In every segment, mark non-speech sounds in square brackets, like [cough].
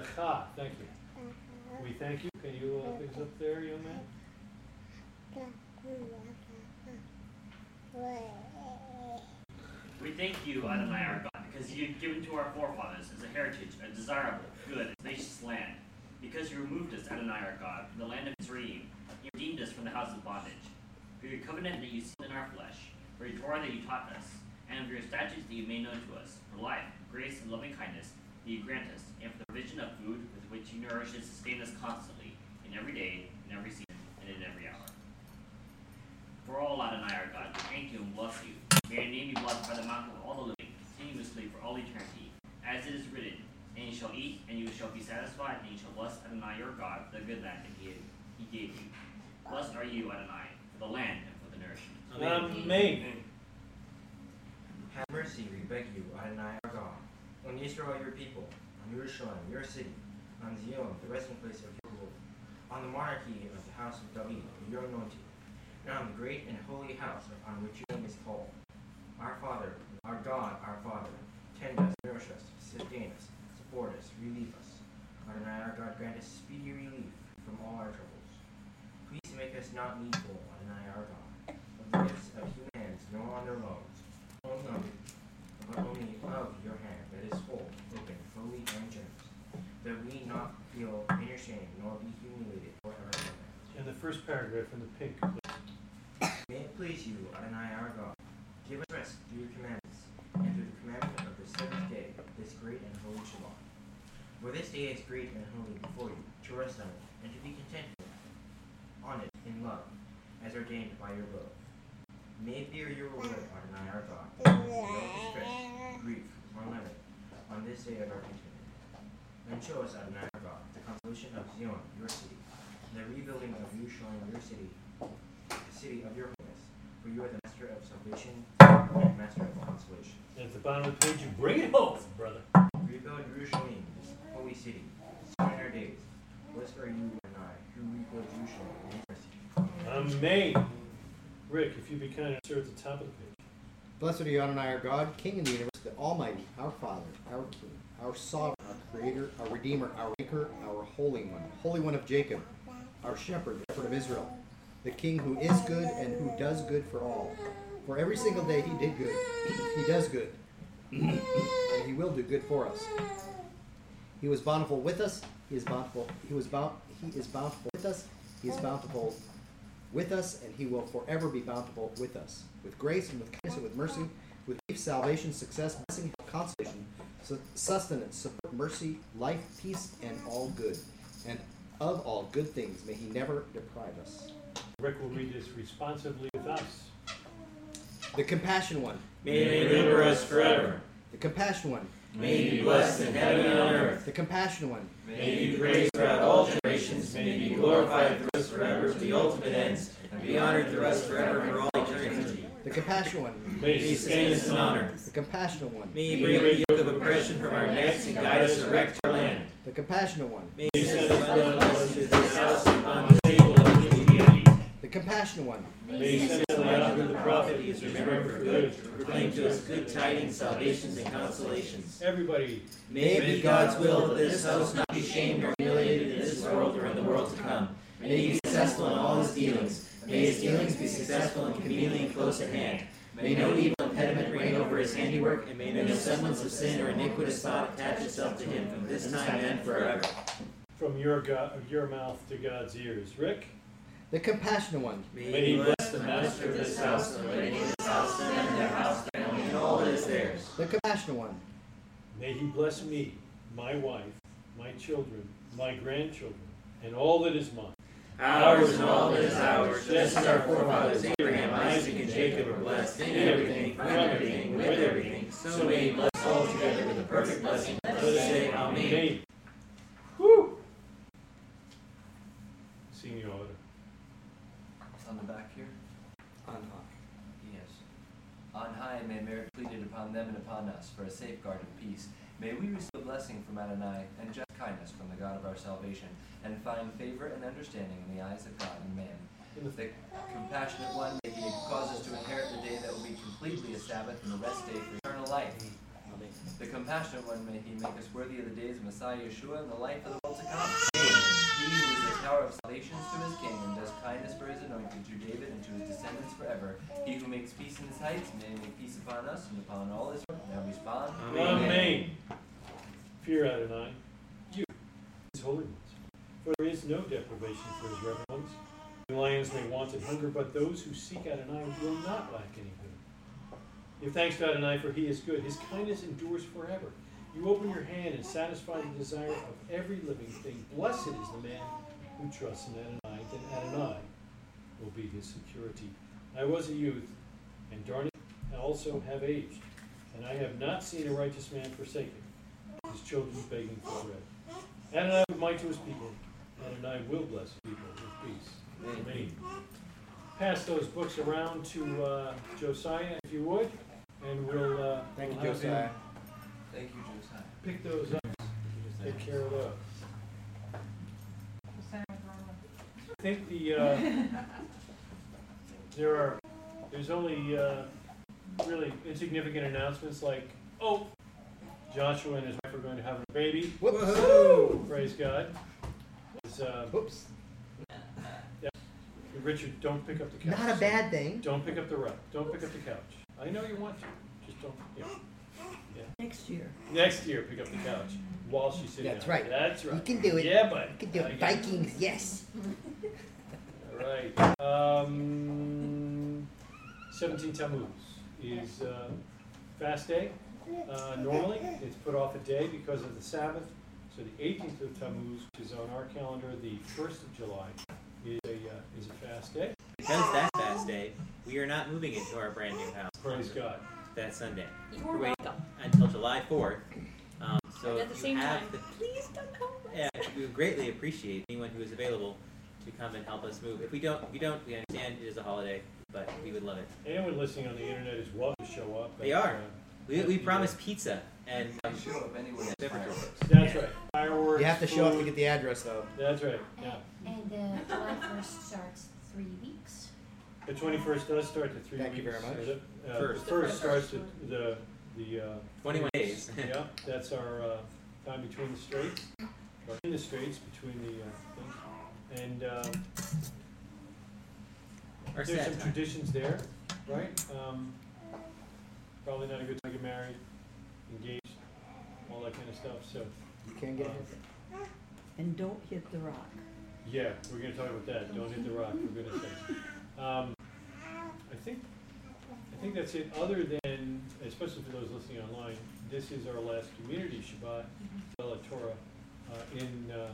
Lecha, thank you. Uh-huh. We thank you. Can you uh, hold things up there, young man? We thank you, Adonai our God, because you've given to our forefathers as a heritage a desirable, good, and spacious land. Because you removed us, Adonai our God, from the land of Mizraim, you redeemed us from the house of bondage. For your covenant that you sealed in our flesh, for your Torah that you taught us, and for your statutes that you made known to us, for life, grace, and loving kindness that you grant us, and for the provision of food with which you nourish and sustain us constantly, in every day, in every season, and in every hour. For all Adonai our God, we thank you and bless you. May your name be blessed by the mouth of all the living, continuously for all eternity. As it is written, and you shall eat, and you shall be satisfied, and you shall bless Adonai your God, for the good land that he, he gave you. Blessed are you, Adonai, for the land and for the nourishment. Amen. Have mercy, we beg you, Adonai our God, on Israel your people, on Jerusalem your city, on Zion the resting place of your rule, on the monarchy of the house of David, your anointed, and on the great and holy house on which your name is called. Our Father, our God, our Father, tend us, nourish us, sustain us, support us, relieve us. Adonai our God, grant us speedy relief from all our troubles. Please make us not needful, Adonai our God, of the gifts of human hands, nor on their loans, but only of your hand that is full, open, holy, and generous, that we not feel any shame, nor be humiliated for forever. And the first paragraph in the pink. May it please you, Adonai our God, give us rest through your commandments, and through the commandment of the seventh day, this great and holy Shabbat. For this day is great and holy before you, to rest on it, and to be content on it in love, as ordained by your will. May it bear your will, Adonai our God, without distress, grief, or limit, on this day of our contentment. And show us, Adonai our God, the consolation of Zion, your city, and the rebuilding of Jerusalem, your city, the city of your holiness, for you are the master of salvation and master of consolation. And at the bottom of the page, you bring it home, brother. Rebuild Jerusalem, holy city, so in our days. Blessed are you and I, who rebuild Jerusalem in mercy. Amen. Rick, if you'd be kind to at the top of the page. Blessed are you, Adonai, our God, King of the universe, the Almighty, our Father, our King, our Sovereign, our Creator, our Redeemer, our Maker, our Holy One, Holy One of Jacob, our Shepherd, the Shepherd of Israel, the King who is good and who does good for all. For every single day he did good, he does good, and he will do good for us. He was bountiful with us. He is bountiful. He was bound. He is bountiful with us. He is bountiful with us, and he will forever be bountiful with us, with grace and with kindness and with mercy, with grief, salvation, success, blessing, consolation, sustenance, support, mercy, life, peace, and all good. And of all good things, may he never deprive us. Rick will read this responsively with us. The compassion one. May he deliver us forever. The compassion one. May be blessed in heaven and on earth. The compassion one. May he be praised throughout all generations. May he be glorified through us forever to the ultimate ends, and be honored through us forever for all eternity. The compassion one. May he sustain us in honor. The compassionate one. May he break the yoke of oppression from our necks and guide us erect to our land. The compassionate one. May he send us well to this house upon compassionate one. May he send us out through the prophet he is remembered for good, to proclaim to us good tidings, salvations, and consolations. Everybody, May it be God's will that this house not be shamed or humiliated in this world or in the world to come. May he be successful in all his dealings. May his dealings be successful and conveniently close at hand. May no evil impediment reign over his handiwork, and may no semblance of sin or iniquitous thought attach itself to him from this time and forever. from your God, your mouth to God's ears. Rick, The compassionate one. May he bless the master of this house and let any of his house, and their house, family, and all that is theirs. The compassionate one. May he bless me, my wife, my children, my grandchildren, and all that is mine. Ours and all that is ours, just as our forefathers Abraham, Isaac, and Jacob were blessed in everything, from everything, with everything. So may he bless all together with a perfect blessing. Let us say Amen. Woo! Senior order. On the back here? On high. Yes. On high may merit pleaded upon them and upon us for a safeguard of peace. May we receive a blessing from Adonai and just kindness from the God of our salvation, and find favor and understanding in the eyes of God and man. The compassionate one, may he cause us to inherit the day that will be completely a Sabbath and a rest day for eternal life. The compassionate one, may he make us worthy of the days of Messiah Yeshua and the life of the world to come. He who is the tower of salvation to his king and does kindness for his anointed to David and to his descendants forever. He who makes peace in his heights, may make peace upon us and upon all Israel. Now respond. Amen. Fear Adonai, you, his holy ones. For there is no deprivation for his reverent ones. The lions may want and hunger, but those who seek Adonai will not lack any good. Give thanks to Adonai, for he is good. His kindness endures forever. You open your hand and satisfy the desire of every living thing. Blessed is the man who trusts in Adonai, then Adonai will be his security. I was a youth, and darn it, I also have aged, and I have not seen a righteous man forsaken, his children begging for bread. Adonai would might to his people, Adonai will bless people with peace. Amen. Pass those books around to uh, Josiah, if you would, and we'll, uh, Thank we'll him Josiah. Thank you, Josiah. Pick those up, take care of those. I think the, uh, there are, there's only, uh, really insignificant announcements like, oh, Joshua and his wife are going to have a baby, Whoop. praise God. It's, uh, Whoops. Richard, don't pick up the couch. Not a bad thing. Don't pick up the rug, don't pick up the couch. I know you want to, just don't, yeah. Next year. Next year, pick up the couch while she's sitting down. That's right. That's right. You can do it. Yeah, bud. You can do it. got Vikings, yes. All right. Um, 17 Tammuz is uh, fast day. Uh, normally, it's put off a day because of the Sabbath. So the 18th of Tammuz, which is on our calendar, the 1st of July, is a uh, is a fast day. Because that fast day, we are not moving into our brand new house Praise God. that Sunday. You're We're waiting welcome. until July 4th. Um, so And at the you same have time, the please don't come. Yeah, we would greatly appreciate anyone who is available to come and help us move. If we don't, if we don't, we understand it is a holiday, but we would love it. Anyone listening on the internet is welcome to show up. They at, are. uh, We, we promise pizza and um, Show up anywhere. Yeah, fireworks. That's right. Fireworks. You have to show up to get the address, though. That's right. Yeah. And uh, July 1st starts three weeks. The twenty-first does start the three Thank you very much. Uh, the- uh, First. The first starts the, the, the, uh. 21 days. [laughs] Yeah, that's our, uh, time between the straits, or in the straits between the, uh, things. And, um, Our there's some time. traditions there, right? Um, probably not a good time to get married, engaged, all that kind of stuff, so, You can't get Um, it. And don't hit the rock. yeah, we're gonna talk about that, don't hit the rock, for goodness sakes. Um, I think, I think that's it, other than, especially for those listening online, this is our last community Shabbat, Bella Torah, uh, in, uh,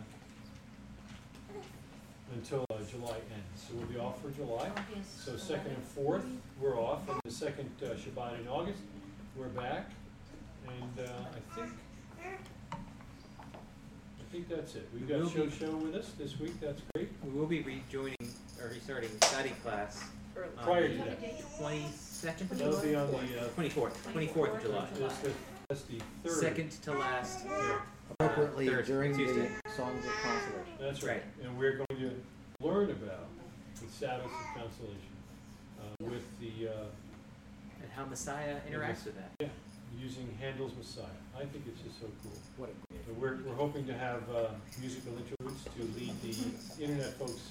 until uh, July ends, so we'll be off for July. August So second and fourth, we're off, and the second uh, Shabbat in August, we're back, and, uh, I think, I think that's it. We've got We'll Show be- Show with us this week, that's great. We will be rejoining or restarting study class on Prior the to that, 22nd of that'll be July? on the, uh, 24th, 24th of July. that's the, that's the third. Second to last. Yeah, Appropriately Thursday, during Tuesday. The songs of consolation. that's right, and we're going to learn about the Sabbath of consolation, uh, with the, uh, And how Messiah interacts with that. yeah, using Handel's Messiah. I think it's just so cool. What a great. So We're, we're hoping to have uh, musical interludes to lead the internet folks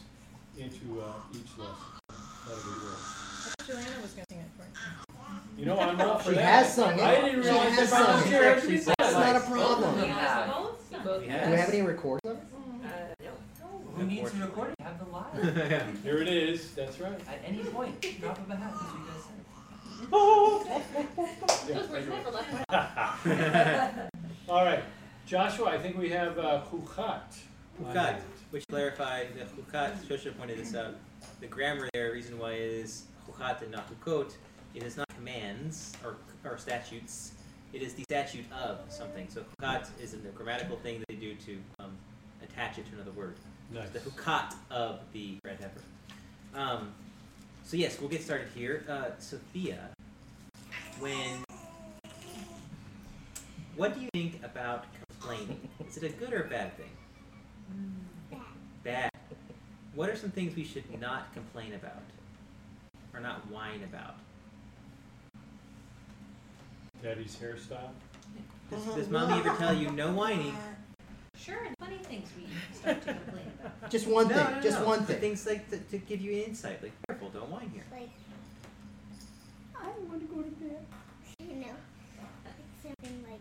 into uh, each lesson. That'll be great. Joanna was gonna sing it for you. You know, I'm all for She that. has sung it. I didn't She realize has that Bob sung it. Jarrett Actually, did That's not a problem. We have. both We Do we have. have any records of it? Who needs to record it? Have the live. [laughs] Here it is, that's right. At any point, drop of a hat, as you guys said. [laughs] Those words never left my [laughs] All right, Joshua, I think we have uh, Huchat. on Hukat, which clarified the Hukat, Shosha pointed this out. The grammar there, reason why it is Hukat and not Hukot, it is not commands or, or statutes. It is the statute of something. So Hukat is a grammatical thing that they do to um, attach it to another word. Nice. The Hukat of the red heifer. Um, so yes, we'll get started here. Uh, Sophia, when what do you think about complaining? Is it a good or a bad thing? Bad. What are some things we should not complain about? Or not whine about? Daddy's hairstyle. Does, does mommy ever tell you no whining? Sure, and funny things we start to complain about. Just one no, thing. no, just no. one thing. Things like to, to give you insight. Like, careful, don't whine here. Like, I want to go to bed. you know, something like,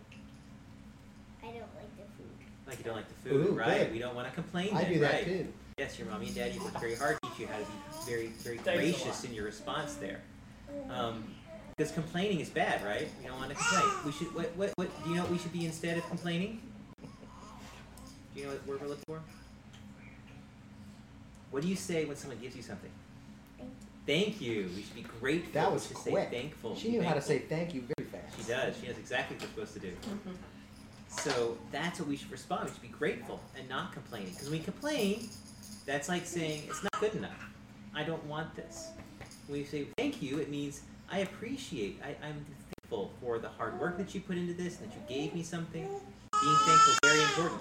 I don't like the food. Like you don't like the food, Ooh, right? good. We don't want to complain. I then, do that right? too. Yes, your mommy and daddy worked very hard to teach you how to be very, very Thanks a gracious lot. in your response there. Um, because complaining is bad, right? We don't want to complain. We should. What? What? What? Do you know what we should be instead of complaining? Do you know what word we're looking for? What do you say when someone gives you something? Thank you. Thank you. We should be grateful. That was should quick. Say thankful. She Be knew how to say thank you very fast. She does. She knows exactly what we're supposed to do. Mm-hmm. So that's what we should respond. We should be grateful and not complaining. Because when we complain, that's like saying it's not good enough. I don't want this. When we say thank you, it means I appreciate. I, I'm thankful for the hard work that you put into this, and that you gave me something. Being thankful is very important.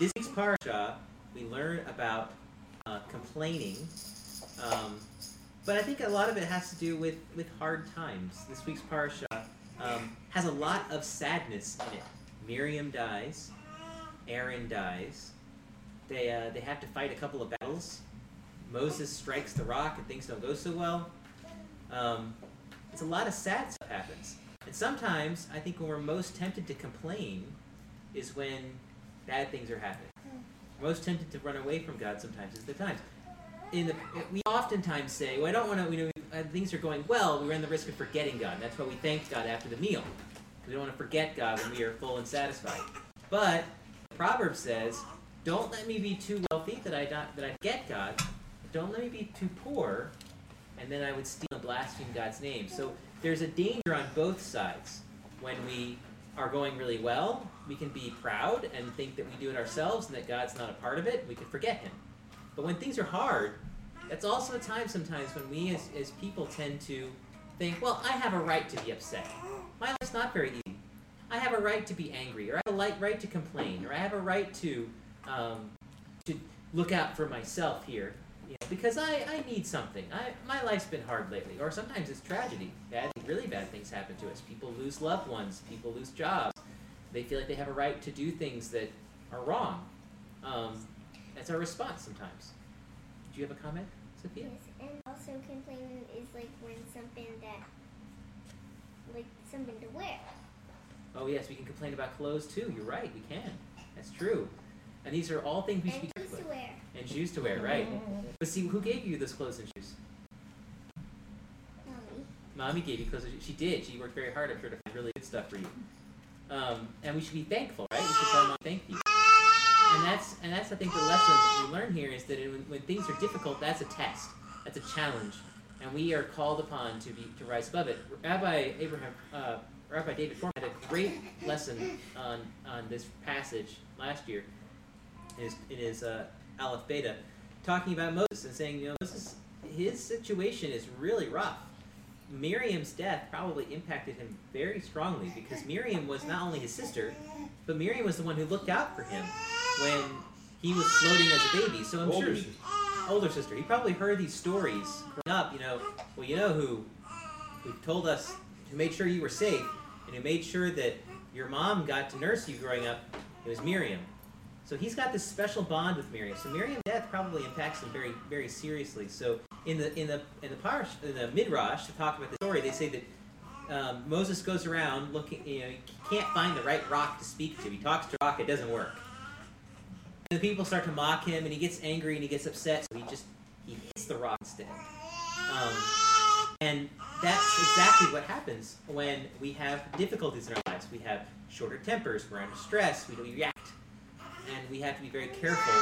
This week's parsha, we learn about uh, complaining. Um, but I think a lot of it has to do with, with hard times. This week's parsha um, has a lot of sadness in it. Miriam dies, Aaron dies. They uh, they have to fight a couple of battles. Moses strikes the rock and things don't go so well. Um, it's a lot of sad stuff happens. And sometimes I think when we're most tempted to complain is when bad things are happening. Most tempted to run away from God sometimes is the times. In the, we oftentimes say, "Well, I don't want to. You know, uh, things are going well. We run the risk of forgetting God. That's why we thank God after the meal. We don't want to forget God when we are full and satisfied." But Proverbs says, "Don't let me be too wealthy that I not, that I forget God. Don't let me be too poor, and then I would steal and blaspheme God's name." So there's a danger on both sides. When we are going really well, we can be proud and think that we do it ourselves and that God's not a part of it. We could forget Him. But when things are hard, that's also a time sometimes when we as, as people tend to think, well, I have a right to be upset. My life's not very easy. I have a right to be angry, or I have a right to complain, or I have a right to um, to look out for myself here, you know, because I, I need something. I, my life's been hard lately, or sometimes it's tragedy. Bad, really bad things happen to us. People lose loved ones. People lose jobs. They feel like they have a right to do things that are wrong. Um, that's our response sometimes. Do you have a comment, Sophia? Yes, and also complaining is like when something that, like something to wear. Oh yes, we can complain about clothes too. You're right, we can. That's true. And these are all things we should be and shoes careful with. wear. And shoes to wear, right? But see, who gave you those clothes and shoes? Mommy. Mommy gave you clothes and shoes. She did. She worked very hard, I'm sure, to find really good stuff for you. Um, and we should be thankful, right? We should tell Mom thank you. And that's and that's I think the lesson that we learn here is that when, when things are difficult, that's a test, that's a challenge, and we are called upon to be to rise above it. Rabbi Abraham, uh, Rabbi David Fohrman had a great lesson on on this passage last year in his, in his uh, Aleph Beta, talking about Moses and saying, you know, Moses, his situation is really rough. Miriam's death probably impacted him very strongly because Miriam was not only his sister, but Miriam was the one who looked out for him when he was floating as a baby. So I'm Older sure he, sister. older sister. He probably heard these stories growing up. You know, well, you know who who told us who made sure you were safe and who made sure that your mom got to nurse you growing up. It was Miriam. So he's got this special bond with Miriam. So Miriam's death probably impacts him very, very seriously. So in the in the in the in the midrash to talk about the story, they say that um, Moses goes around looking. You know, he can't find the right rock to speak to. He talks to rock, it doesn't work. And the people start to mock him, and he gets angry and he gets upset. So he just he hits the rock instead. Um, And that's exactly what happens when we have difficulties in our lives. We have shorter tempers, we're under stress, we don't react. And we have to be very careful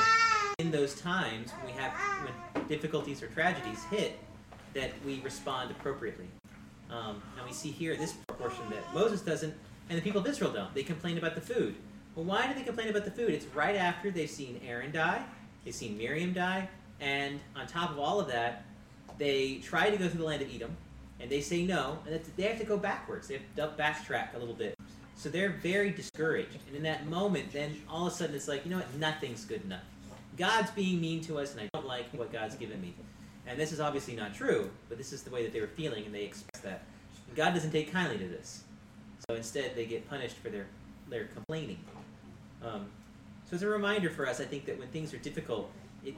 in those times when we have when difficulties or tragedies hit that we respond appropriately. Um, and we see here this portion that Moses doesn't and the people of Israel don't. They complain about the food. Well, why do they complain about the food? It's right after they've seen Aaron die, they've seen Miriam die, and on top of all of that, they try to go through the land of Edom, and they say no, and they have to go backwards. They have to backtrack a little bit. So they're very discouraged. And in that moment, then all of a sudden it's like, you know what? Nothing's good enough. God's being mean to us, and I don't like what God's given me. And this is obviously not true, but this is the way that they were feeling, and they express that. God doesn't take kindly to this. So instead, they get punished for their, their complaining. Um, so it's a reminder for us, I think, that when things are difficult, it,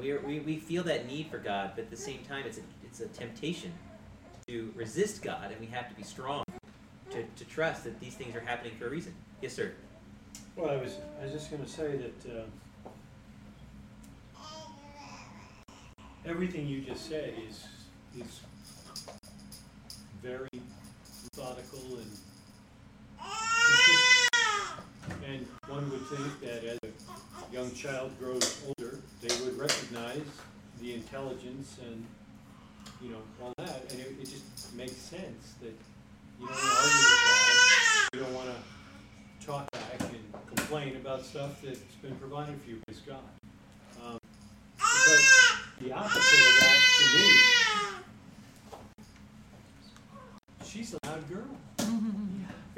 we, are, we, we feel that need for God, but at the same time, it's a, it's a temptation to resist God, and we have to be strong to, to trust that these things are happening for a reason. Yes, sir. Well, I was, I was just going to say that uh, everything you just said is, is very methodical and. And one would think that as a young child grows older, they would recognize the intelligence and, you know, all that. And it, it just makes sense that you don't want to argue with God. You don't want to talk back and complain about stuff that's been provided for you by God. Um, but the opposite of that to me, she's a loud girl. [laughs]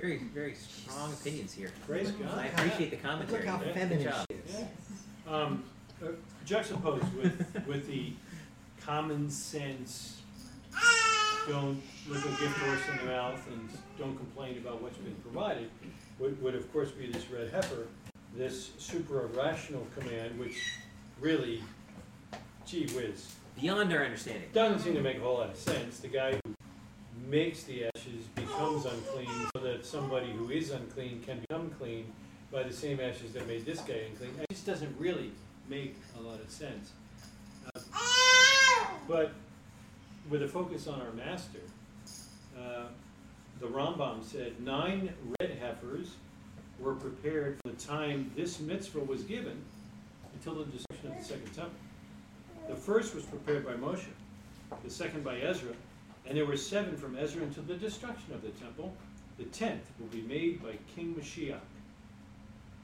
Very, very strong opinions here. Praise God. I appreciate the commentary. Look how Good feminine she is. Yeah. Um, uh, juxtaposed with, with the common sense, don't look a gift horse in the mouth and don't complain about what's been provided, would, would of course be this red heifer, this super irrational command, which really, gee whiz, Beyond our understanding. doesn't seem to make a whole lot of sense. The guy who makes the ashes becomes unclean so that somebody who is unclean can become clean by the same ashes that made this guy unclean. It just doesn't really make a lot of sense. Uh, but with a focus on our master, uh, the Rambam said nine red heifers were prepared from the time this mitzvah was given until the destruction of the second temple. The first was prepared by Moshe, the second by Ezra, and there were seven from Ezra until the destruction of the temple. The tenth will be made by King Mashiach.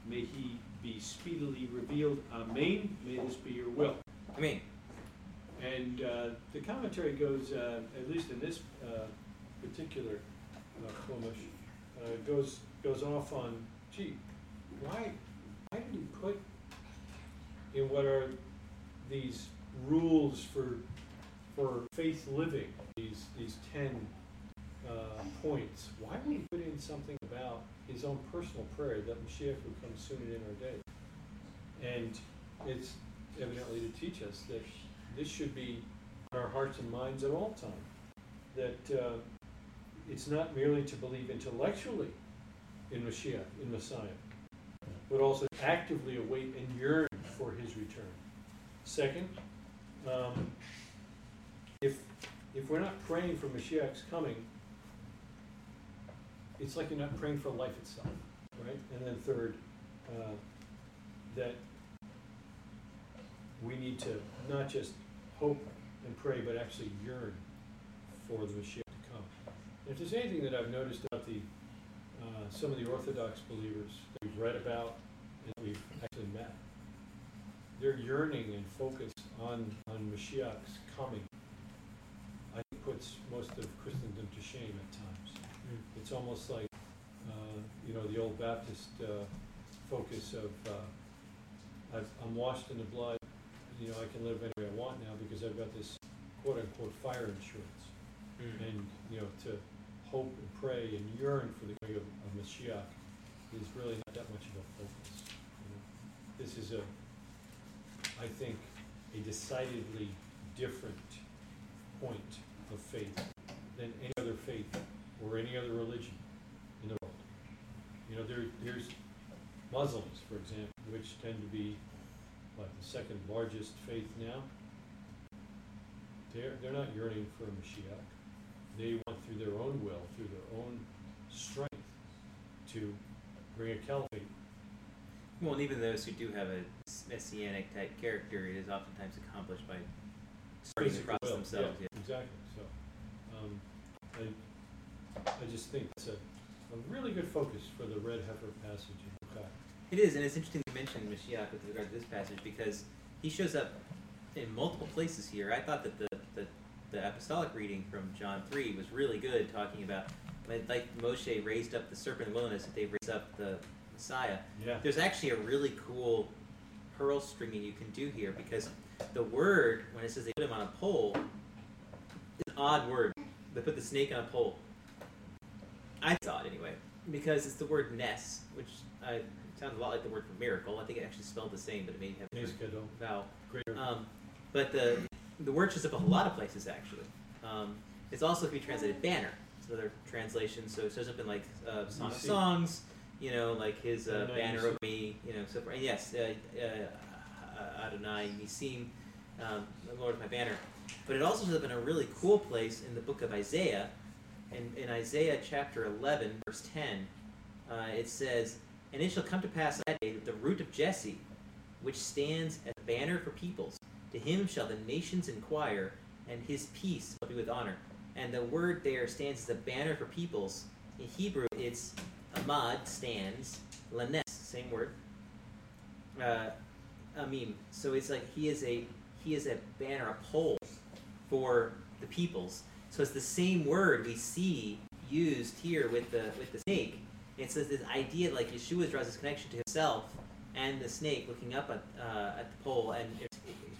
May he be speedily revealed. Amen. May this be your will. I mean, And uh, the commentary goes, uh, at least in this uh, particular uh, Chumash, uh, goes goes off on, gee, why why did he put in what are these rules for for faith living these these ten uh, points? Why would he put in something about his own personal prayer that Mashiach would come soon in our day? And it's evidently to teach us that this should be on our hearts and minds at all times. That uh, it's not merely to believe intellectually in Mashiach, in Messiah, but also actively await and yearn for his return. Second, um, if if we're not praying for Mashiach's coming, it's like you're not praying for life itself, right? And then third, uh, that we need to not just hope and pray, but actually yearn for the Mashiach to come. And if there's anything that I've noticed about the uh, some of the Orthodox believers that we've read about and we've actually met, their yearning and focus on on Mashiach's coming, I think puts most of Christendom to shame at times. It's almost like uh, you know the old Baptist uh, focus of uh, I've, I'm washed in the blood you know, I can live any way I want now because I've got this quote unquote fire insurance. mm. And, you know, to hope and pray and yearn for the coming of, of Mashiach is really not that much of a focus. You know. This is a, I think, a decidedly different point of faith than any other faith or any other religion in the world. You know, there, there's Muslims, for example, which tend to be what, the second largest faith now? They're, they're not yearning for a Mashiach. they want through their own will, through their own strength, to bring a caliphate. Well, and even those who do have a messianic type character, it is oftentimes accomplished by starting process will, themselves. Yeah, exactly. So, um, I, I just think it's a, a really good focus for the red heifer passage. It is, and it's interesting to mention Mashiach with regard to this passage because he shows up in multiple places here. I thought that the, the, the apostolic reading from John 3 was really good, talking about like Moshe raised up the serpent in the wilderness, that they raised up the Messiah. Yeah. There's actually a really cool pearl stringing you can do here because the word, when it says they put him on a pole, is an odd word. They put the snake on a pole. I thought, anyway, because it's the word ness, which I, sounds a lot like the word for miracle. I think it actually spelled the same, but it may have a different vowel. Um, but the the word shows up a lot of places actually. Um, it's also can be translated banner. It's another translation. So it shows up in like uh, Song of. Songs. You know, like his uh, banner over me. You know, so and yes, uh, uh, Adonai Nisim, um, the Lord my banner. But it also shows up in a really cool place in the book of Isaiah. In, in Isaiah chapter 11, verse 10, uh, it says, And it shall come to pass that day that the root of Jesse, which stands as a banner for peoples, to him shall the nations inquire, and his peace shall be with honor. And the word there stands as a banner for peoples. In Hebrew, it's amad, stands, lanes, same word. Uh, amim. So it's like he is a he is a banner, a pole for the peoples. So it's the same word we see used here with the with the snake. It says this idea like Yeshua draws this connection to himself and the snake looking up at, uh, at the pole and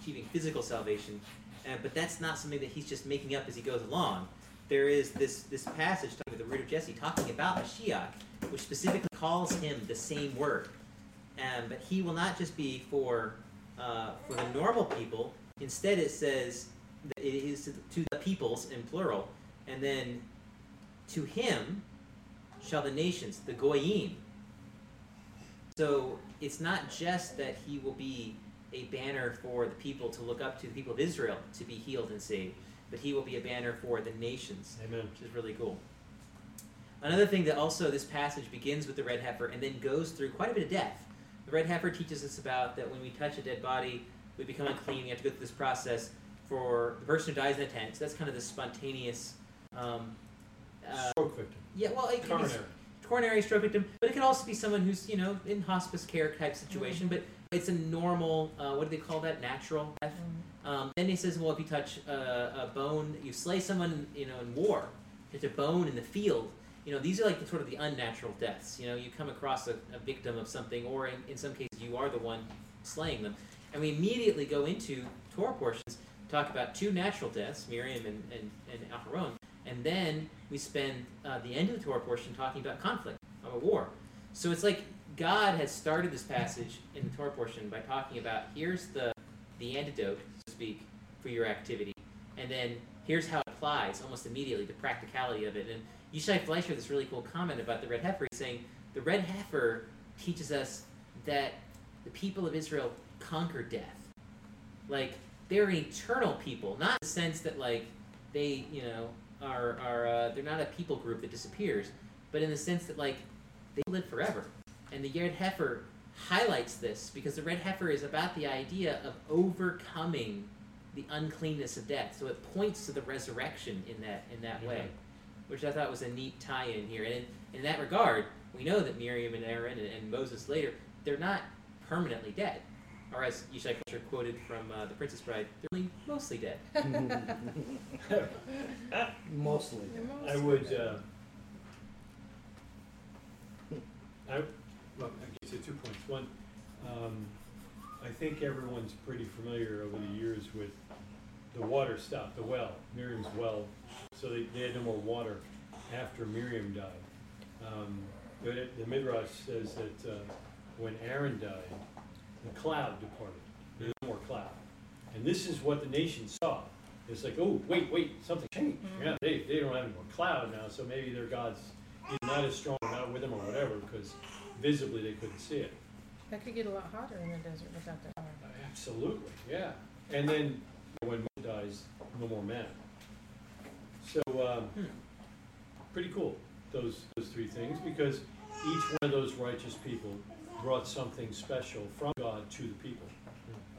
achieving physical salvation. Uh, but that's not something that he's just making up as he goes along. There is this this passage talking the root of Jesse talking about Mashiach, which specifically calls him the same word. Um, but he will not just be for uh, for the normal people. Instead, it says that it is to the peoples in plural, and then to him shall the nations, the goyim. So it's not just that he will be a banner for the people to look up to, the people of Israel to be healed and saved, but he will be a banner for the nations Amen. which is really cool. Another thing that also this passage begins with the red heifer and then goes through quite a bit of death. The red heifer teaches us about that when we touch a dead body, we become unclean. We have to go through this process for the person who dies in a tent. So that's kind of the spontaneous. Um, uh, Stroke victim. yeah, well, it can be Coronary. coronary stroke victim, but it could also be someone who's you know in hospice care type situation. But it's a normal. Uh, what do they call that? Natural death. Um, then he says, well, if you touch a, a bone, you slay someone, you know, in war, hit a bone in the field. You know, these are like the, sort of the unnatural deaths. You know, you come across a, a victim of something, or in, in some cases, you are the one slaying them. And we immediately go into Torah portions, talk about two natural deaths, Miriam and, and, and Aharon, and then we spend uh, the end of the Torah portion talking about conflict, about war. So it's like God has started this passage in the Torah portion by talking about here's the the antidote, so to speak, for your activity, and then here's how it applies almost immediately, the practicality of it. And Yishai Fleischer this really cool comment about the red heifer, He's saying the red heifer teaches us that the people of Israel conquer death. Like they're an eternal people, not in the sense that like they, you know, are are uh, they're not a people group that disappears, but in the sense that like they live forever. And the red heifer highlights this because the red heifer is about the idea of overcoming the uncleanness of death. So it points to the resurrection in that in that way, which I thought was a neat tie-in here. And in, in that regard, we know that Miriam and Aaron and, and Moses later they're not permanently dead, or as Yishai Fleischer quoted from uh, the Princess Bride, they're only mostly dead. [laughs] Mostly. I would. Uh, I well, I guess two points. One, um, I think everyone's pretty familiar over the years with the water stop, the well, Miriam's well, so they, they had no more water after Miriam died. Um, but it, the Midrash says that uh, when Aaron died, the cloud departed. There was no more cloud. And this is what the nation saw. It's like, oh, wait, wait, something changed. Yeah, they, they don't have any more cloud now, so maybe their God's not as strong not with them or whatever, because visibly they couldn't see it. That could get a lot hotter in the desert without the power. Absolutely, yeah. And then when Moses dies, no more man. So, um, pretty cool, those, those three things, because each one of those righteous people brought something special from God to the people.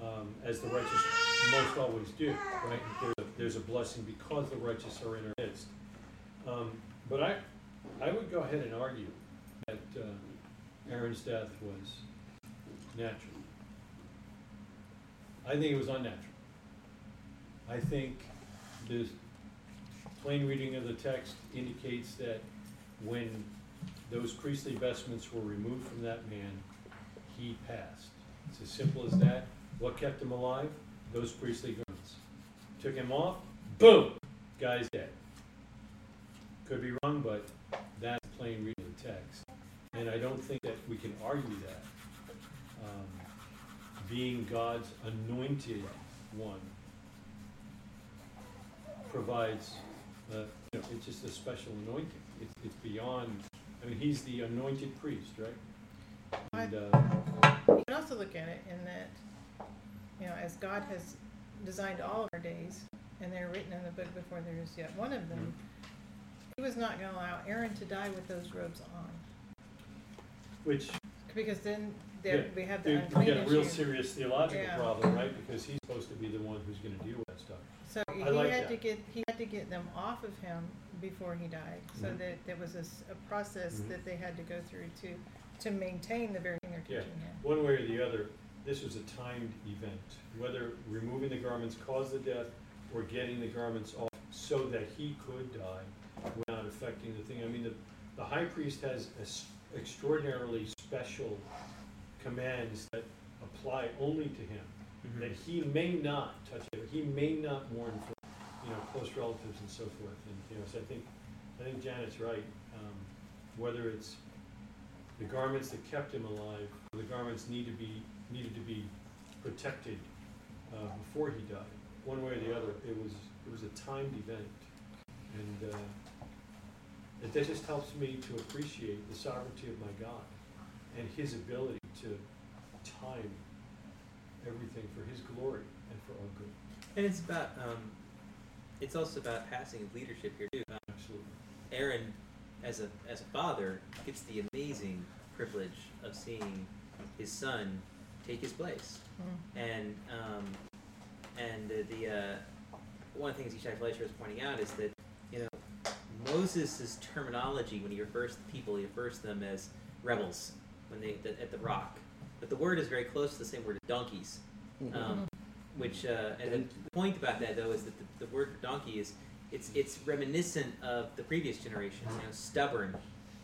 Um, as the righteous most always do, right? There's a, there's a blessing because the righteous are in our midst. Um, but I, I would go ahead and argue that uh, Aaron's death was natural. I think it was unnatural. I think the plain reading of the text indicates that when those priestly vestments were removed from that man, he passed. It's as simple as that. What kept him alive? Those priestly garments. Took him off, boom, guy's dead. Could be wrong, but that's plain reading the text. And I don't think that we can argue that. Um, being God's anointed one provides, uh, you know, it's just a special anointing. It's, it's beyond, I mean, he's the anointed priest, right? And, uh, You can also look at it in that, you know, as God has designed all of our days, and they're written in the book before there is yet one of them, He was not going to allow Aaron to die with those robes on, which, because then yeah, we have the you unclean get a real issue. serious theological Yeah. problem, right? Because he's supposed to be the one who's gonna deal with that stuff. So he like had that. to get he had to get them off of him before he died. So Mhm. that there was a, s- a process Mhm. that they had to go through to to maintain the very thing they're Yeah, teaching him. one way or the other, this was a timed event. Whether removing the garments caused the death or getting the garments off so that he could die without affecting the thing. I mean, the, the high priest has es- extraordinarily special commands that apply only to him. That he may not touch it, he may not mourn for, you know, close relatives and so forth. And, you know, so I think, I think Janet's right. Um, whether it's the garments that kept him alive, the garments need to be, needed to be protected, uh, before he died. One way or the other, it was, it was a timed event. And, uh, it, that just helps me to appreciate the sovereignty of my God and his ability to time everything for his glory and for our good. And it's about, um, it's also about passing leadership here too. Um, Absolutely. Aaron, as a as a father, gets the amazing privilege of seeing his son take his place, Mm. and um, and the, the uh, one of the things Yishai Fleischer is pointing out is that you know Moses' terminology when he refers to people, he refers to them as rebels when they the, at the rock, but the word is very close to the same word as donkeys. Um, which uh, and the, the point about that though is that the, the word for donkey is it's it's reminiscent of the previous generation. You know, mm-hmm. stubborn.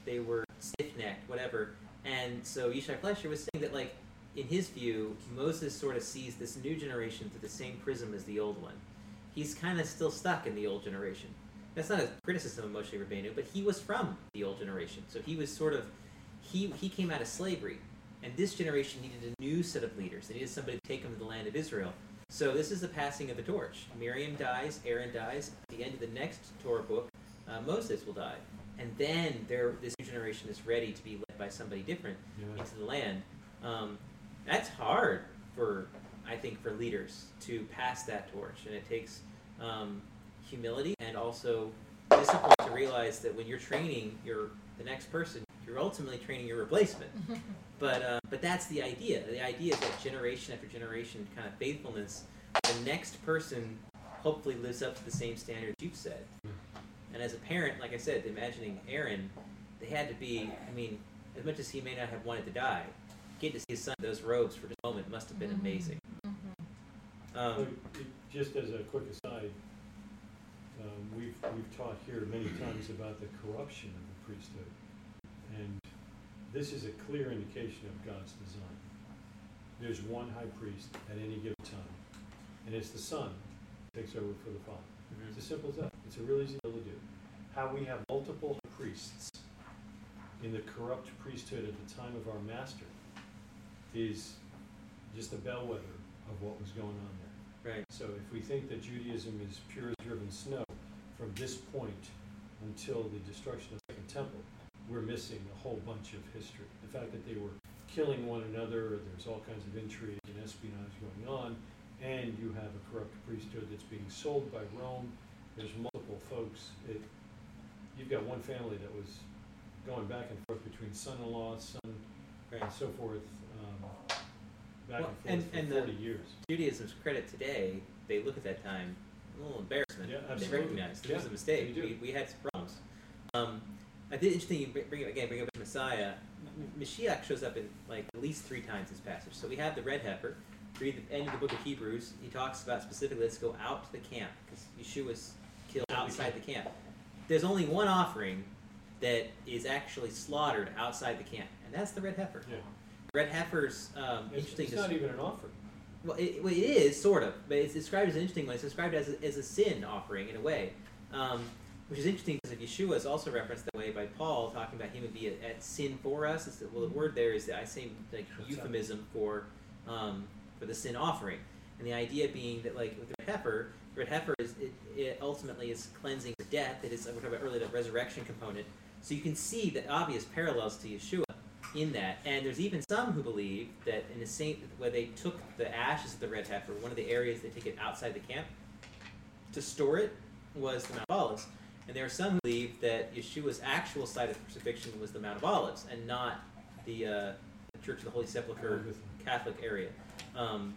They were stiff necked, whatever. And so Yishai Fleischer was saying that like in his view, Moses sort of sees this new generation through the same prism as the old one. He's kind of still stuck in the old generation. That's not a criticism of Moshe Rabbeinu, but he was from the old generation, so he was sort of he he came out of slavery, and this generation needed a new set of leaders. They needed somebody to take them to the land of Israel. So this is the passing of the torch. Miriam dies, Aaron dies. At the end of the next Torah book, uh, Moses will die, and then there this new generation is ready to be led by somebody different Yeah. into the land. Um, that's hard for I think for leaders to pass that torch, and it takes um, humility and also discipline to realize that when you're training your the next person, you're ultimately training your replacement. [laughs] But uh, but that's the idea. The idea is that generation after generation kind of faithfulness. The next person hopefully lives up to the same standards you've set. And as a parent, like I said, imagining Aaron, they had to be. I mean, as much as he may not have wanted to die, getting to see his son in those robes for just a moment must have been amazing. Um, Look, it- Just as a quick aside, um, we've, we've taught here many times about the corruption of the priesthood. This is a clear indication of God's design. There's one high priest at any given time, and it's the son who takes over for the father. Mm-hmm. It's as simple as that. It's a real easy deal to do. How we have multiple priests in the corrupt priesthood at the time of our master is just a bellwether of what was going on there. Right. So if we think that Judaism is pure as driven snow from this point until the destruction of the Second Temple, we're missing a whole bunch of history. The fact that they were killing one another, there's all kinds of intrigue and espionage going on, and you have a corrupt priesthood that's being sold by Rome. there's multiple folks. It, you've got one family that was going back and forth between son-in-law, son, and so forth, um, back Well, and and- forth for and the- forty years. Judaism's credit today, they look at that time, a little embarrassment. Yeah, They absolutely. recognize this was a mistake. We, we had some problems. Um, I think it's interesting you bring- it again, bring up Messiah. Mashiach shows up in like at least three times in this passage. So we have the red heifer. Read the end of the book of Hebrews. He talks about specifically let's go out to the camp because Yeshua's killed outside the camp. There's only one offering that is actually slaughtered outside the camp, and that's the red heifer. Yeah. Red heifer's um, It's, interesting. it's not even an offering. well, it, well, it is sort of, but it's described as an interesting one. It's described as a, as a sin offering in a way, um, which is interesting because Yeshua is also referenced that way by Paul, talking about him would be at, at sin for us. It's the, well, the word there is the I say like euphemism for um, for the sin offering, and the idea being that like with the red heifer, the red heifer is it, it ultimately is cleansing for death. It is we talked about earlier the resurrection component. So you can see the obvious parallels to Yeshua in that. And there's even some who believe that in the same where they took the ashes of the red heifer, one of the areas they take it outside the camp to store it was the Mount of Olives. And there are some who believe that Yeshua's actual site of crucifixion was the Mount of Olives and not the, uh, the Church of the Holy Sepulchre Catholic area. Um,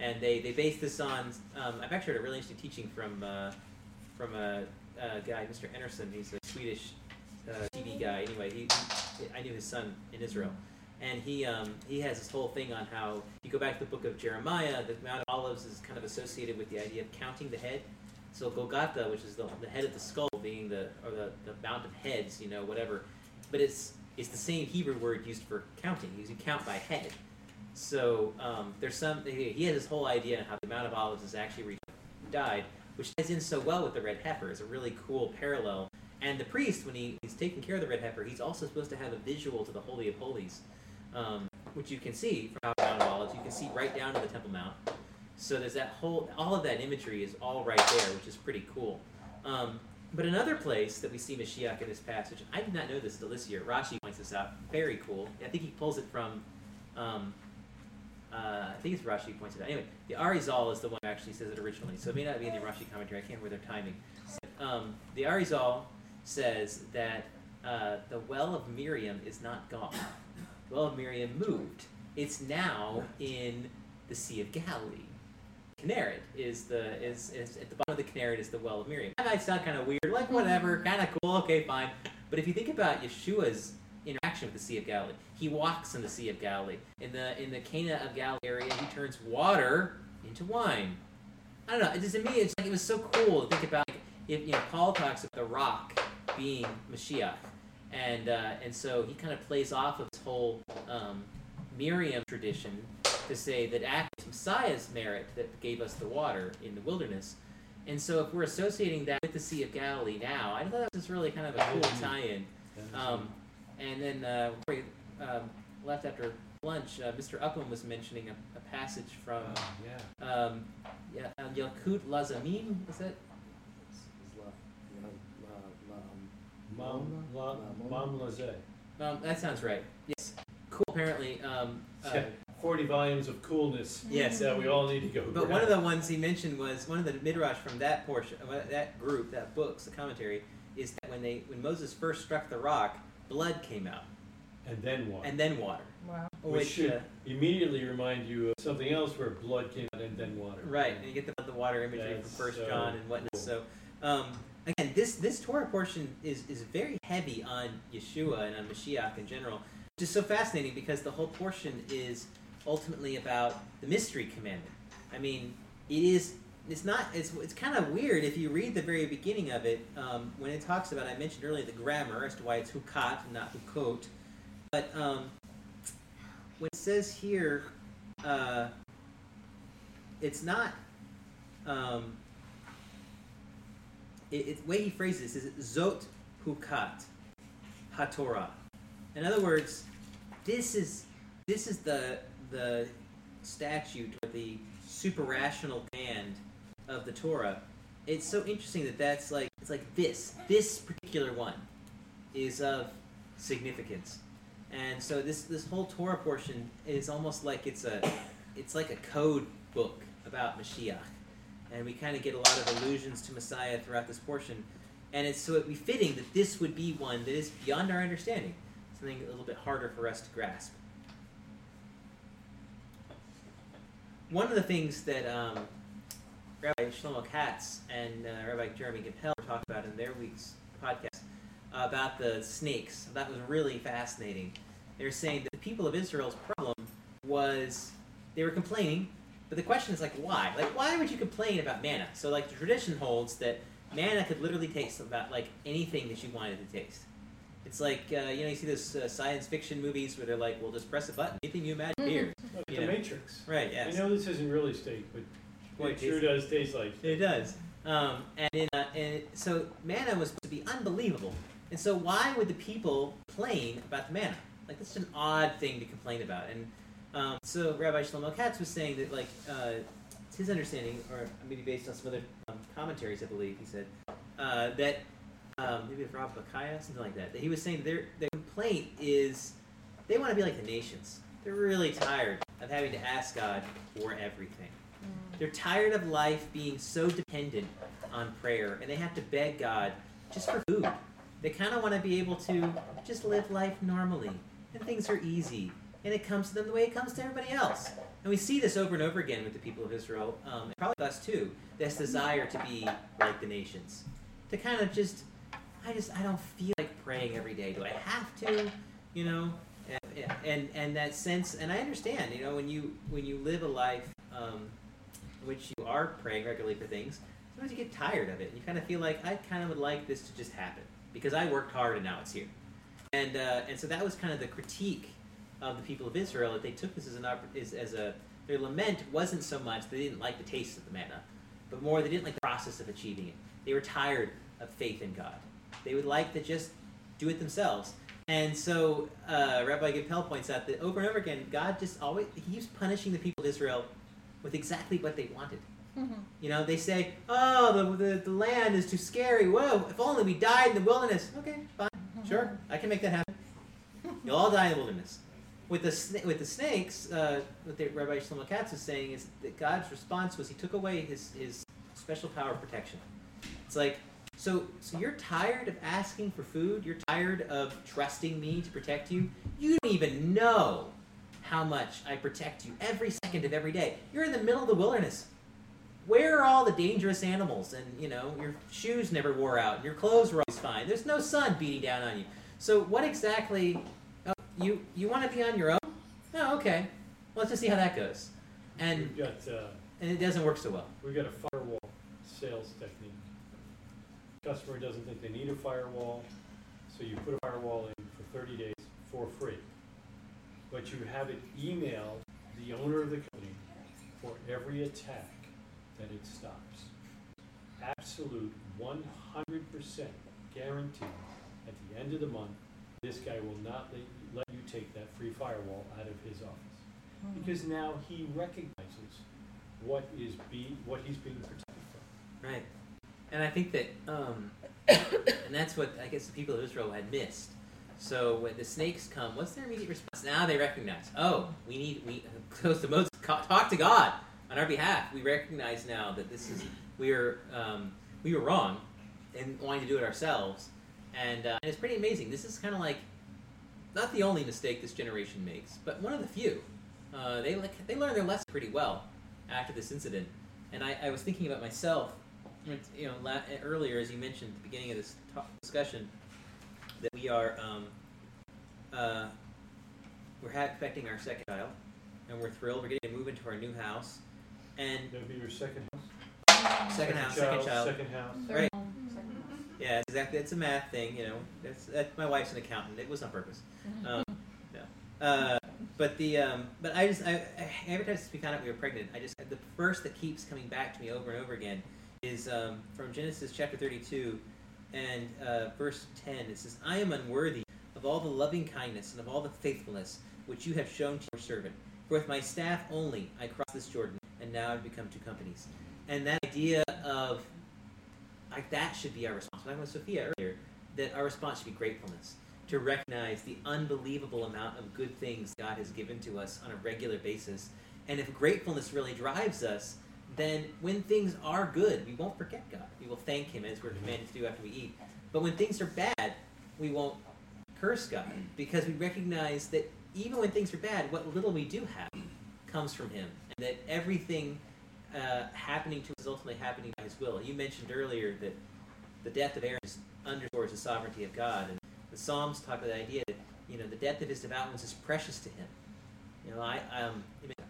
and they, they base this on. Um, I've actually heard a really interesting teaching from uh, from a, a guy, Mr. Enerson. He's a Swedish uh, TV guy. Anyway, he, I knew his son in Israel, and he um, he has this whole thing on how you go back to the book of Jeremiah. The Mount of Olives is kind of associated with the idea of counting the head. So Golgotha, which is the, the head of the skull, being the or the, the mount of heads, you know, whatever. But it's it's the same Hebrew word used for counting. You count by head. So um, there's some. He has this whole idea on how the Mount of Olives is actually re- died, which ties in so well with the red heifer. It's a really cool parallel. And the priest, when he, he's taking care of the red heifer, he's also supposed to have a visual to the Holy of Holies, um, which you can see from the Mount of Olives. You can see right down to the Temple Mount. So there's that whole, all of that imagery is all right there, which is pretty cool. Um, but another place that we see Mashiach in this passage, I did not know this till this year. Rashi points this out. Very cool. I think he pulls it from, um, uh, I think it's Rashi points it out. Anyway, the Arizal is the one who actually says it originally, so it may not be in the Rashi commentary. I can't remember their timing. Um, the Arizal says that uh, the well of Miriam is not gone. The well of Miriam moved. It's now in the Sea of Galilee. Kinneret is the is, is at the bottom of the Kinneret is the well of Miriam. That might sound kind of weird, like whatever, kind of cool, okay, fine. But if you think about Yeshua's interaction with the Sea of Galilee, he walks in the Sea of Galilee. In the in the Cana of Galilee area, he turns water into wine. I don't know. It just to me, it's like it was so cool to think about. Like, if you know, Paul talks about the rock being Mashiach, and uh, and so he kind of plays off of this whole um, Miriam tradition to say that actually Messiah's merit that gave us the water in the wilderness. And so if we're associating that with the Sea of Galilee now, I thought that was really kind of a cool tie-in. Um, and then uh, before we, um, left after lunch, uh, Mr. Upham was mentioning a, a passage from Oh, yeah. um, yeah, uh, Yalkut Lazamim. Is that? Mam, la, Mam Lazé. Um, that sounds right. Yes. Cool. Apparently, um, uh, Yeah, Forty volumes of coolness. Yes. That we all need to go. But grab. one of the ones he mentioned was one of the midrash from that portion, uh, that group, that books, the commentary, is that when they when Moses first struck the rock, blood came out, And then what? and then water. Wow. Which Which, should uh, immediately remind you of something else where blood came out and then water. right, and you get the, the water imagery That's from First so John and whatnot. cool. So, um, again, this this Torah portion is is very heavy on Yeshua and on Mashiach in general, which is so fascinating because the whole portion is ultimately about the mystery commandment. I mean, it is. It's not. It's it's kind of weird if you read the very beginning of it um, when it talks about. I mentioned earlier the grammar as to why it's hukat and not hukot, but um, when it says here, uh, it's not. Um, it, it, the way he phrases this is zot hukat hatorah. In other words, this is this is the the statute or the super rational command of the Torah. It's so interesting that that's like it's like this this particular one is of significance, and so this this whole Torah portion is almost like it's a it's like a code book about Mashiach, and we kind of get a lot of allusions to Messiah throughout this portion. And it's so it'd be fitting that this would be one that is beyond our understanding, something a little bit harder for us to grasp. One of the things that um, Rabbi Shlomo Katz and uh, Rabbi Jeremy Gimpel talked about in their week's podcast uh, about the snakes. That was really fascinating. They were saying that the people of Israel's problem was they were complaining, but the question is like why? Like why would you complain about manna? So like the tradition holds that manna could literally taste about like anything that you wanted to taste. It's like uh, you know you see those uh, science fiction movies where they're like, well, just press a button, anything you imagine here. Like You the know. Matrix. Right. Yes. I know this isn't really steak, but Boy, it sure does taste like. It does. Um, and in, uh, and so manna was supposed to be unbelievable. And so why would the people complain about the manna? Like that's an odd thing to complain about. And um, so Rabbi Shlomo Katz was saying that like uh, it's his understanding, or maybe based on some other um, commentaries, I believe he said uh, that um, maybe Rav Bachya, something like that. That he was saying their their complaint is they want to be like the nations. They're really tired of having to ask God for everything. They're tired of life being so dependent on prayer, and they have to beg God just for food. They kind of want to be able to just live life normally, and things are easy, and it comes to them the way it comes to everybody else. And we see this over and over again with the people of Israel, um, and probably us too. This desire to be like the nations, to kind of just, I just, I don't feel like praying every day. Do I have to? You know, and and, and that sense, and I understand. You know, when you when you live a life. Um, in which you are praying regularly for things, sometimes you get tired of it. And you kind of feel like, I kind of would like this to just happen because I worked hard and now it's here. And, uh, and so that was kind of the critique of the people of Israel that they took this as an as, as a their lament wasn't so much they didn't like the taste of the manna, but more they didn't like the process of achieving it. They were tired of faith in God. They would like to just do it themselves. And so uh, Rabbi Gimpel points out that over and over again, God just always he keeps punishing the people of Israel with exactly what they wanted. You know, they say, "Oh, the, the, the land is too scary. Whoa! If only we died in the wilderness." Okay, fine, sure, I can make that happen. [laughs] You'll all die in the wilderness. With the sna- with the snakes, uh, what the Rabbi Shlomo Katz is saying is that God's response was He took away His His special power of protection. It's like, so so you're tired of asking for food. You're tired of trusting me to protect you. You don't even know how much I protect you every second of every day. You're in the middle of the wilderness. Where are all the dangerous animals? And you know, your shoes never wore out, and your clothes were always fine. There's no sun beating down on you. So what exactly? Oh, you you want to be on your own? Oh, okay. Well, let's just see how that goes. And got uh, and it doesn't work so well. we've got a firewall sales technique. Customer doesn't think they need a firewall, so you put a firewall in for 30 days for free. But you have it email the owner of the company for every attack that it stops. Absolute 100% guarantee at the end of the month, this guy will not let you, let you take that free firewall out of his office. Hmm. Because now he recognizes what is be, what he's being protected from. Right. And I think that, um, and that's what I guess the people of Israel had missed. So when the snakes come, what's their immediate response? Now they recognize, oh, we need, we, close to Moses, talk to God on our behalf. We recognize now that this is, we are, um, we were wrong in wanting to do it ourselves. And, uh, and it's pretty amazing. This is kind of like, not the only mistake this generation makes, but one of the few. Uh, they they learned their lesson pretty well after this incident, and I, I was thinking about myself. You know, la- earlier as you mentioned at the beginning of this discussion, that we are um, uh, we're expecting our second child, and we're thrilled. We're getting to move into our new house, and That'll be your second house? second house, second child, Second house. right? Yeah, it's exactly. It's a math thing, you know. That's, that's my wife's an accountant. It was on purpose. Um, no. Uh, but the um, but I just I, I every time we found out we were pregnant, I just the first that keeps coming back to me over and over again is um, from Genesis chapter thirty-two, and uh, verse ten. It says, "I am unworthy of all the loving kindness and of all the faithfulness which you have shown to your servant. For with my staff only I crossed this Jordan, and now I've become two companies." And that idea of like that should be our response. Like with Sophia earlier, that our response should be gratefulness to recognize the unbelievable amount of good things God has given to us on a regular basis. And if gratefulness really drives us, then when things are good, we won't forget God. We will thank Him as we're commanded to do after we eat. But when things are bad, we won't curse God because we recognize that even when things are bad, what little we do have comes from Him, and that everything uh, happening to us is ultimately happening by His will. You mentioned earlier that the death of Aaron underscores the sovereignty of God, and the Psalms talk about the idea that you know the death of his devout ones is precious to Him. You know, I um,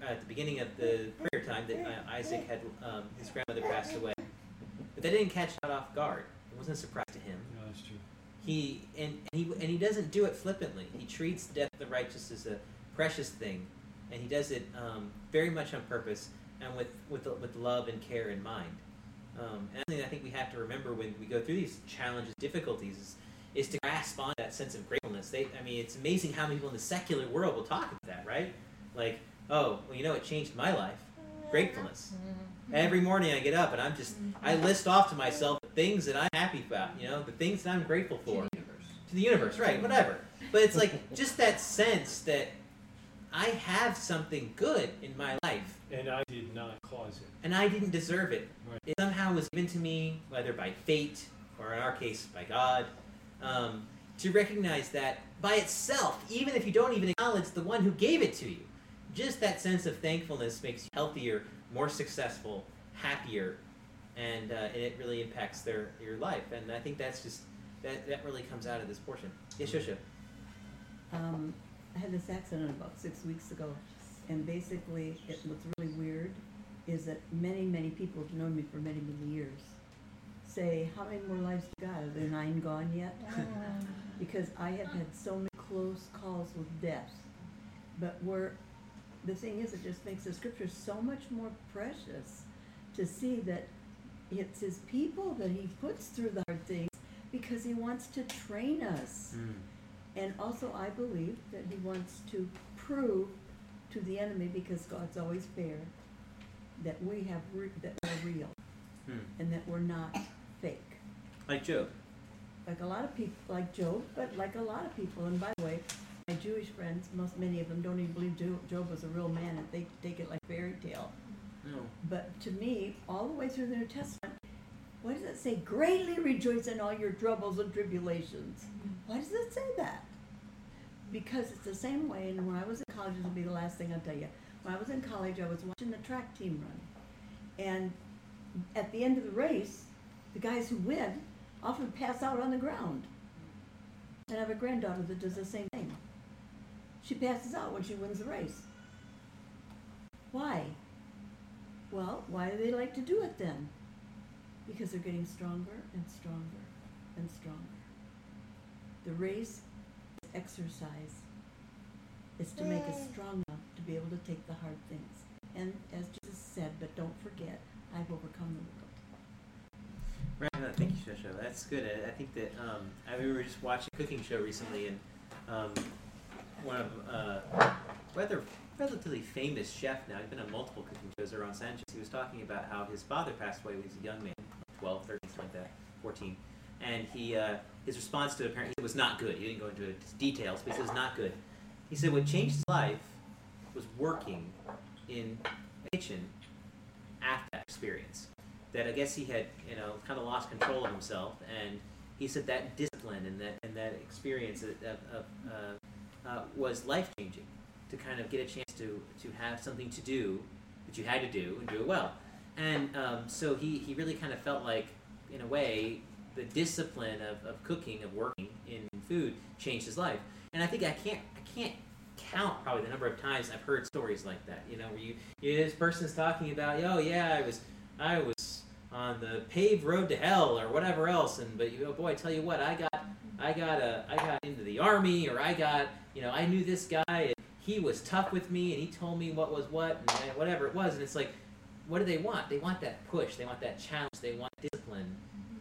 at the beginning of the prayer time that uh, Isaac had um, his grandmother passed away, but that didn't catch God off guard. It wasn't a surprise to him. No, that's true. He and, and he and he doesn't do it flippantly. He treats the death of the righteous as a precious thing, and he does it um, very much on purpose and with with with love and care in mind. Um, and something I think we have to remember when we go through these challenges, difficulties, is, is to grasp on that sense of gratefulness. They, I mean, it's amazing how many people in the secular world will talk about that, right? Like, oh, well, you know, it changed my life. Gratefulness. Every morning I get up and I'm just, I list off to myself the things that I'm happy about, you know, the things that I'm grateful for. To the universe. To the universe, right, whatever. But it's like [laughs] just that sense that I have something good in my life And I did not cause it. and I didn't deserve it. Right. It somehow was given to me, whether by fate or in our case by God, um, to recognize that by itself, even if you don't even acknowledge the one who gave it to you, just that sense of thankfulness makes you healthier, more successful, happier, and, uh, and it really impacts their your life. And I think that's just that that really comes out of this portion. Yes, Shosha. Um, I had this accident about six weeks ago, and basically, it, what's really weird is that many, many people who've known me for many, many years say, "How many more lives you got? Are there nine gone yet?" [laughs] because I have had so many close calls with death. But where the thing is, it just makes the scripture so much more precious to see that it's his people that he puts through the hard things because he wants to train us. And also, I believe that he wants to prove to the enemy, because God's always fair, that we have re- that we're real Hmm. and that we're not fake. Like Job. Like a lot of people, like Job, but like a lot of people. And by the way, my Jewish friends, most many of them don't even believe Jo- Job was a real man, and they take it like fairy tale. No. But to me, all the way through the New Testament, why does it say, greatly rejoice in all your troubles and tribulations? Mm-hmm. Why does it say that? Because it's the same way, and when I was in college, this will be the last thing I'll tell you. When I was in college, I was watching the track team run. And at the end of the race, the guys who win often pass out on the ground. And I have a granddaughter that does the same thing. She passes out when she wins the race. Why? Well, why do they like to do it then? Because they're getting stronger and stronger and stronger. The race is exercise. It's to make us strong enough to be able to take the hard things. And as Jesus said, but don't forget, I've overcome the world. Right. Thank you, Shosho. That's good. I, I think that um, I remember just watching a cooking show recently, and um, one of uh, rather relatively famous chef now. He's been on multiple cooking shows Aarón Sanchez. He was talking about how his father passed away when he was a young man, 12, 13, something like that, 14. And he uh, his response to it apparently was not good. He didn't go into details, but he it was not good. He said what changed his life was working in a kitchen after that experience that I guess he had, you know, kind of lost control of himself, and he said that discipline and that and that experience of, of, uh, uh, was life changing. To kind of get a chance to to have something to do that you had to do and do it well, and um, so he he really kind of felt like, in a way, the discipline of, of cooking of working in food changed his life, and I think I can't I can't count probably the number of times I've heard stories like that. You know, where you, you this person's talking about, oh yeah, I was I was on the paved road to hell or whatever else, and but you, oh boy, I tell you what, I got I got a I got into the army or I got you know I knew this guy and he was tough with me and he told me what was what and, whatever it was, and it's like, what do they want? They want that push, they want that challenge, they want discipline,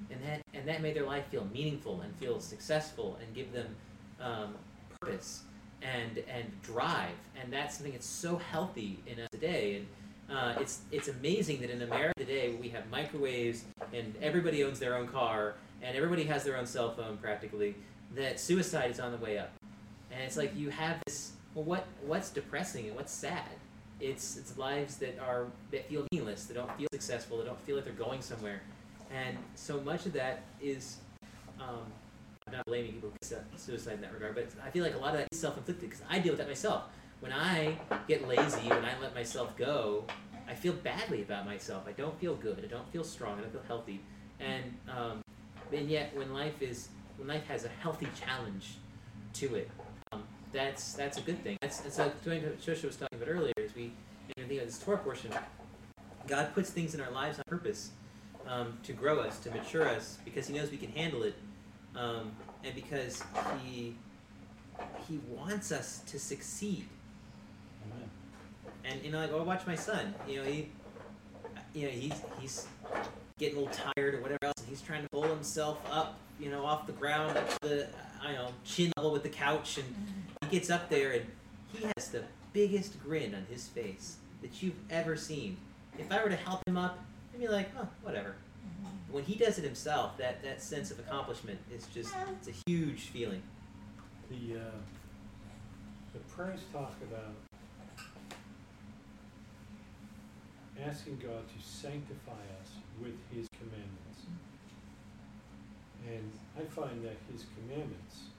and that and that made their life feel meaningful and feel successful and give them um, purpose and and drive, and that's something that's so healthy in us today. And uh, it's it's amazing that in America today we have microwaves and everybody owns their own car and everybody has their own cell phone practically. That suicide is on the way up, and it's like you have this. Well, what what's depressing and what's sad it's it's lives that are that feel meaningless, that don't feel successful, that don't feel like they're going somewhere, and so much of that is. Um, I'm not blaming people for suicide in that regard, but I feel like a lot of that is self-inflicted because I deal with that myself. When I get lazy, when I let myself go, I feel badly about myself. I don't feel good. I don't feel strong. I don't feel healthy. And um, and yet, when life is when life has a healthy challenge to it, that's that's a good thing. That's that's like what was talking about earlier. Is we you know, think of this Torah portion. God puts things in our lives on purpose um, to grow us, to mature us, because He knows we can handle it, um, and because He He wants us to succeed. Amen. And you know, like, oh, watch my son. You know, he, you know, he's he's getting a little tired or whatever else, and he's trying to pull himself up, you know, off the ground up to the, I don't know, chin level with the couch, and he gets up there, and he has the biggest grin on his face that you've ever seen. If I were to help him up, I'd be like, oh, whatever. But when he does it himself, that that sense of accomplishment is just it's a huge feeling. The, uh, the prayers talk about asking God to sanctify us with His commandments. And I find that His commandments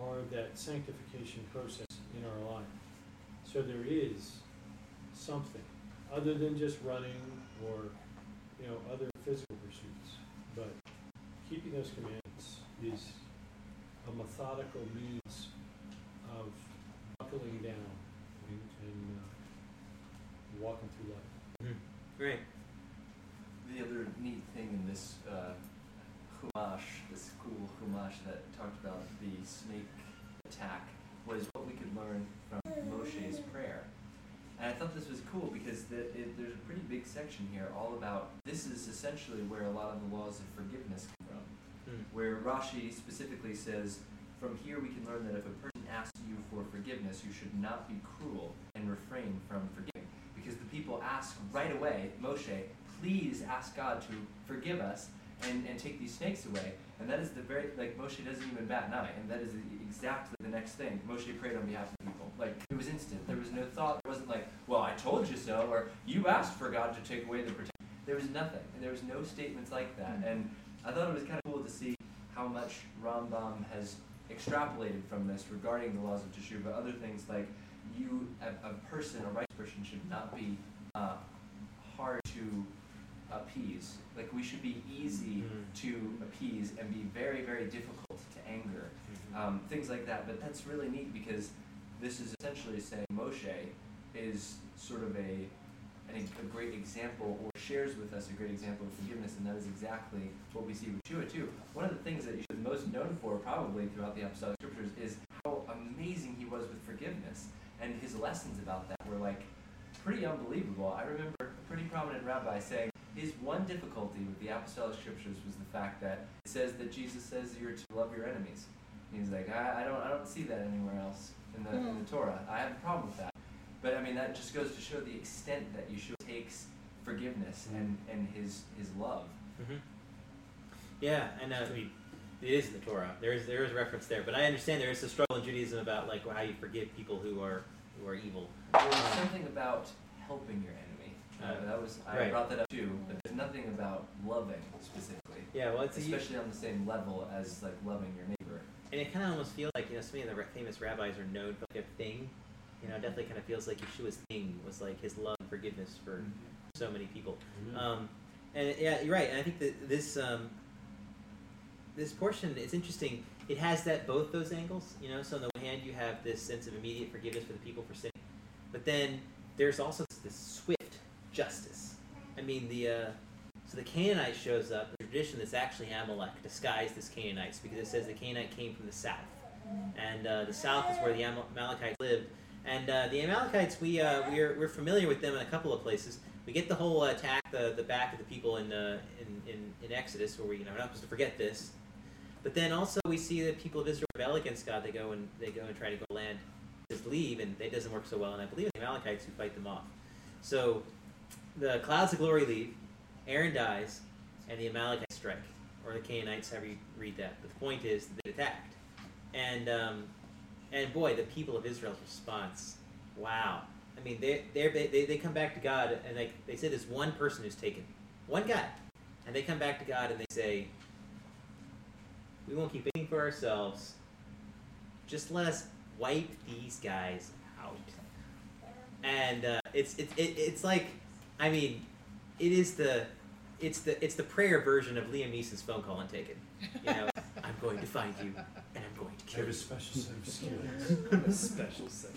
are that sanctification process in our life. So there is something other than just running or you know other physical pursuits, but keeping those commandments is a methodical means of buckling down and, and uh, walking through life. Great. The other neat thing in this uh, Chumash, this cool Chumash that talked about the snake attack, was what we could learn from Moshe's prayer. And I thought this was cool because the, it, there's a pretty big section here all about this is essentially where a lot of the laws of forgiveness come from. Hmm. Where Rashi specifically says, from here we can learn that if a person asks you for forgiveness, you should not be cruel and refrain from forgiving. Because the people ask right away, Moshe, please ask God to forgive us and, and take these snakes away. And that is the very, like, Moshe doesn't even bat an eye. And that is exactly the next thing. Moshe prayed on behalf of people. Like, it was instant. There was no thought. There wasn't like, well, I told you so, or you asked for God to take away the protection. There was nothing. And there was no statements like that. And I thought it was kind of cool to see how much Rambam has extrapolated from this regarding the laws of Teshuvah. Other things like you, a, a person, a righteous person, should not be uh, hard to appease. Like we should be easy Mhm. to appease and be very, very difficult to anger. Um, things like that. But that's really neat because this is essentially saying Moshe is sort of a an, a great example or shares with us a great example of forgiveness, and that is exactly what we see with Yeshua too. One of the things that Yeshua is most known for, probably throughout the apostolic scriptures, is how amazing he was with forgiveness, and his lessons about that were like pretty unbelievable. I remember a pretty prominent rabbi saying his one difficulty with the apostolic scriptures was the fact that it says that Jesus says you're to love your enemies. And he's like, I, I don't, I don't see that anywhere else in the, in the Torah. I have a problem with that. But I mean, that just goes to show the extent that Yeshua takes forgiveness and, and his his love. hmm Yeah, and uh, I mean, it is in the Torah. There is there is reference there, but I understand there is a struggle in Judaism about like how you forgive people who are who are evil. There's something about helping your enemy. Uh, that was I right. brought that up too, but there's nothing about loving specifically, Yeah, well, it's a, especially on the same level as like loving your neighbor. and it kind of almost feels like you know so many of the famous rabbis are known for like a thing. You know, it definitely kind of feels like Yeshua's thing was like his love and forgiveness for so many people. Um, and yeah, you're right. And I think that this um, this portion it's interesting. It has that both those angles. You know, so on the one hand you have this sense of immediate forgiveness for the people for sinning, but then there's also this swift justice. I mean, the uh, so the Canaanite shows up. The tradition that's actually Amalek disguised as Canaanites because it says the Canaanite came from the south, and uh, the south is where the Amalekites lived. And uh, the Amalekites, we uh, we're, we're familiar with them in a couple of places. We get the whole attack the, the back of the people in, uh, in, in in Exodus, where we you know we're not supposed to forget this. But then also we see the people of Israel rebel against God. They go and they go and try to go land, just leave, and it doesn't work so well. And I believe the Amalekites who fight them off. So the clouds of glory leave, Aaron dies, and the Amalekites strike, or the Canaanites, however you read that. But the point is that they attacked, and um, and boy, the people of Israel's response, wow, I mean, they they they they come back to God and they they say there's one person who's taken, one guy, and they come back to God and they say, we won't keep anything for ourselves. Just let us wipe these guys out. And uh, it's it's it, it's like, I mean, it is the it's the it's the prayer version of Liam Neeson's phone call and Taken. You know, [laughs] I'm going to find you and I'm going to I kill have a you. special set of skills. [laughs] a special set.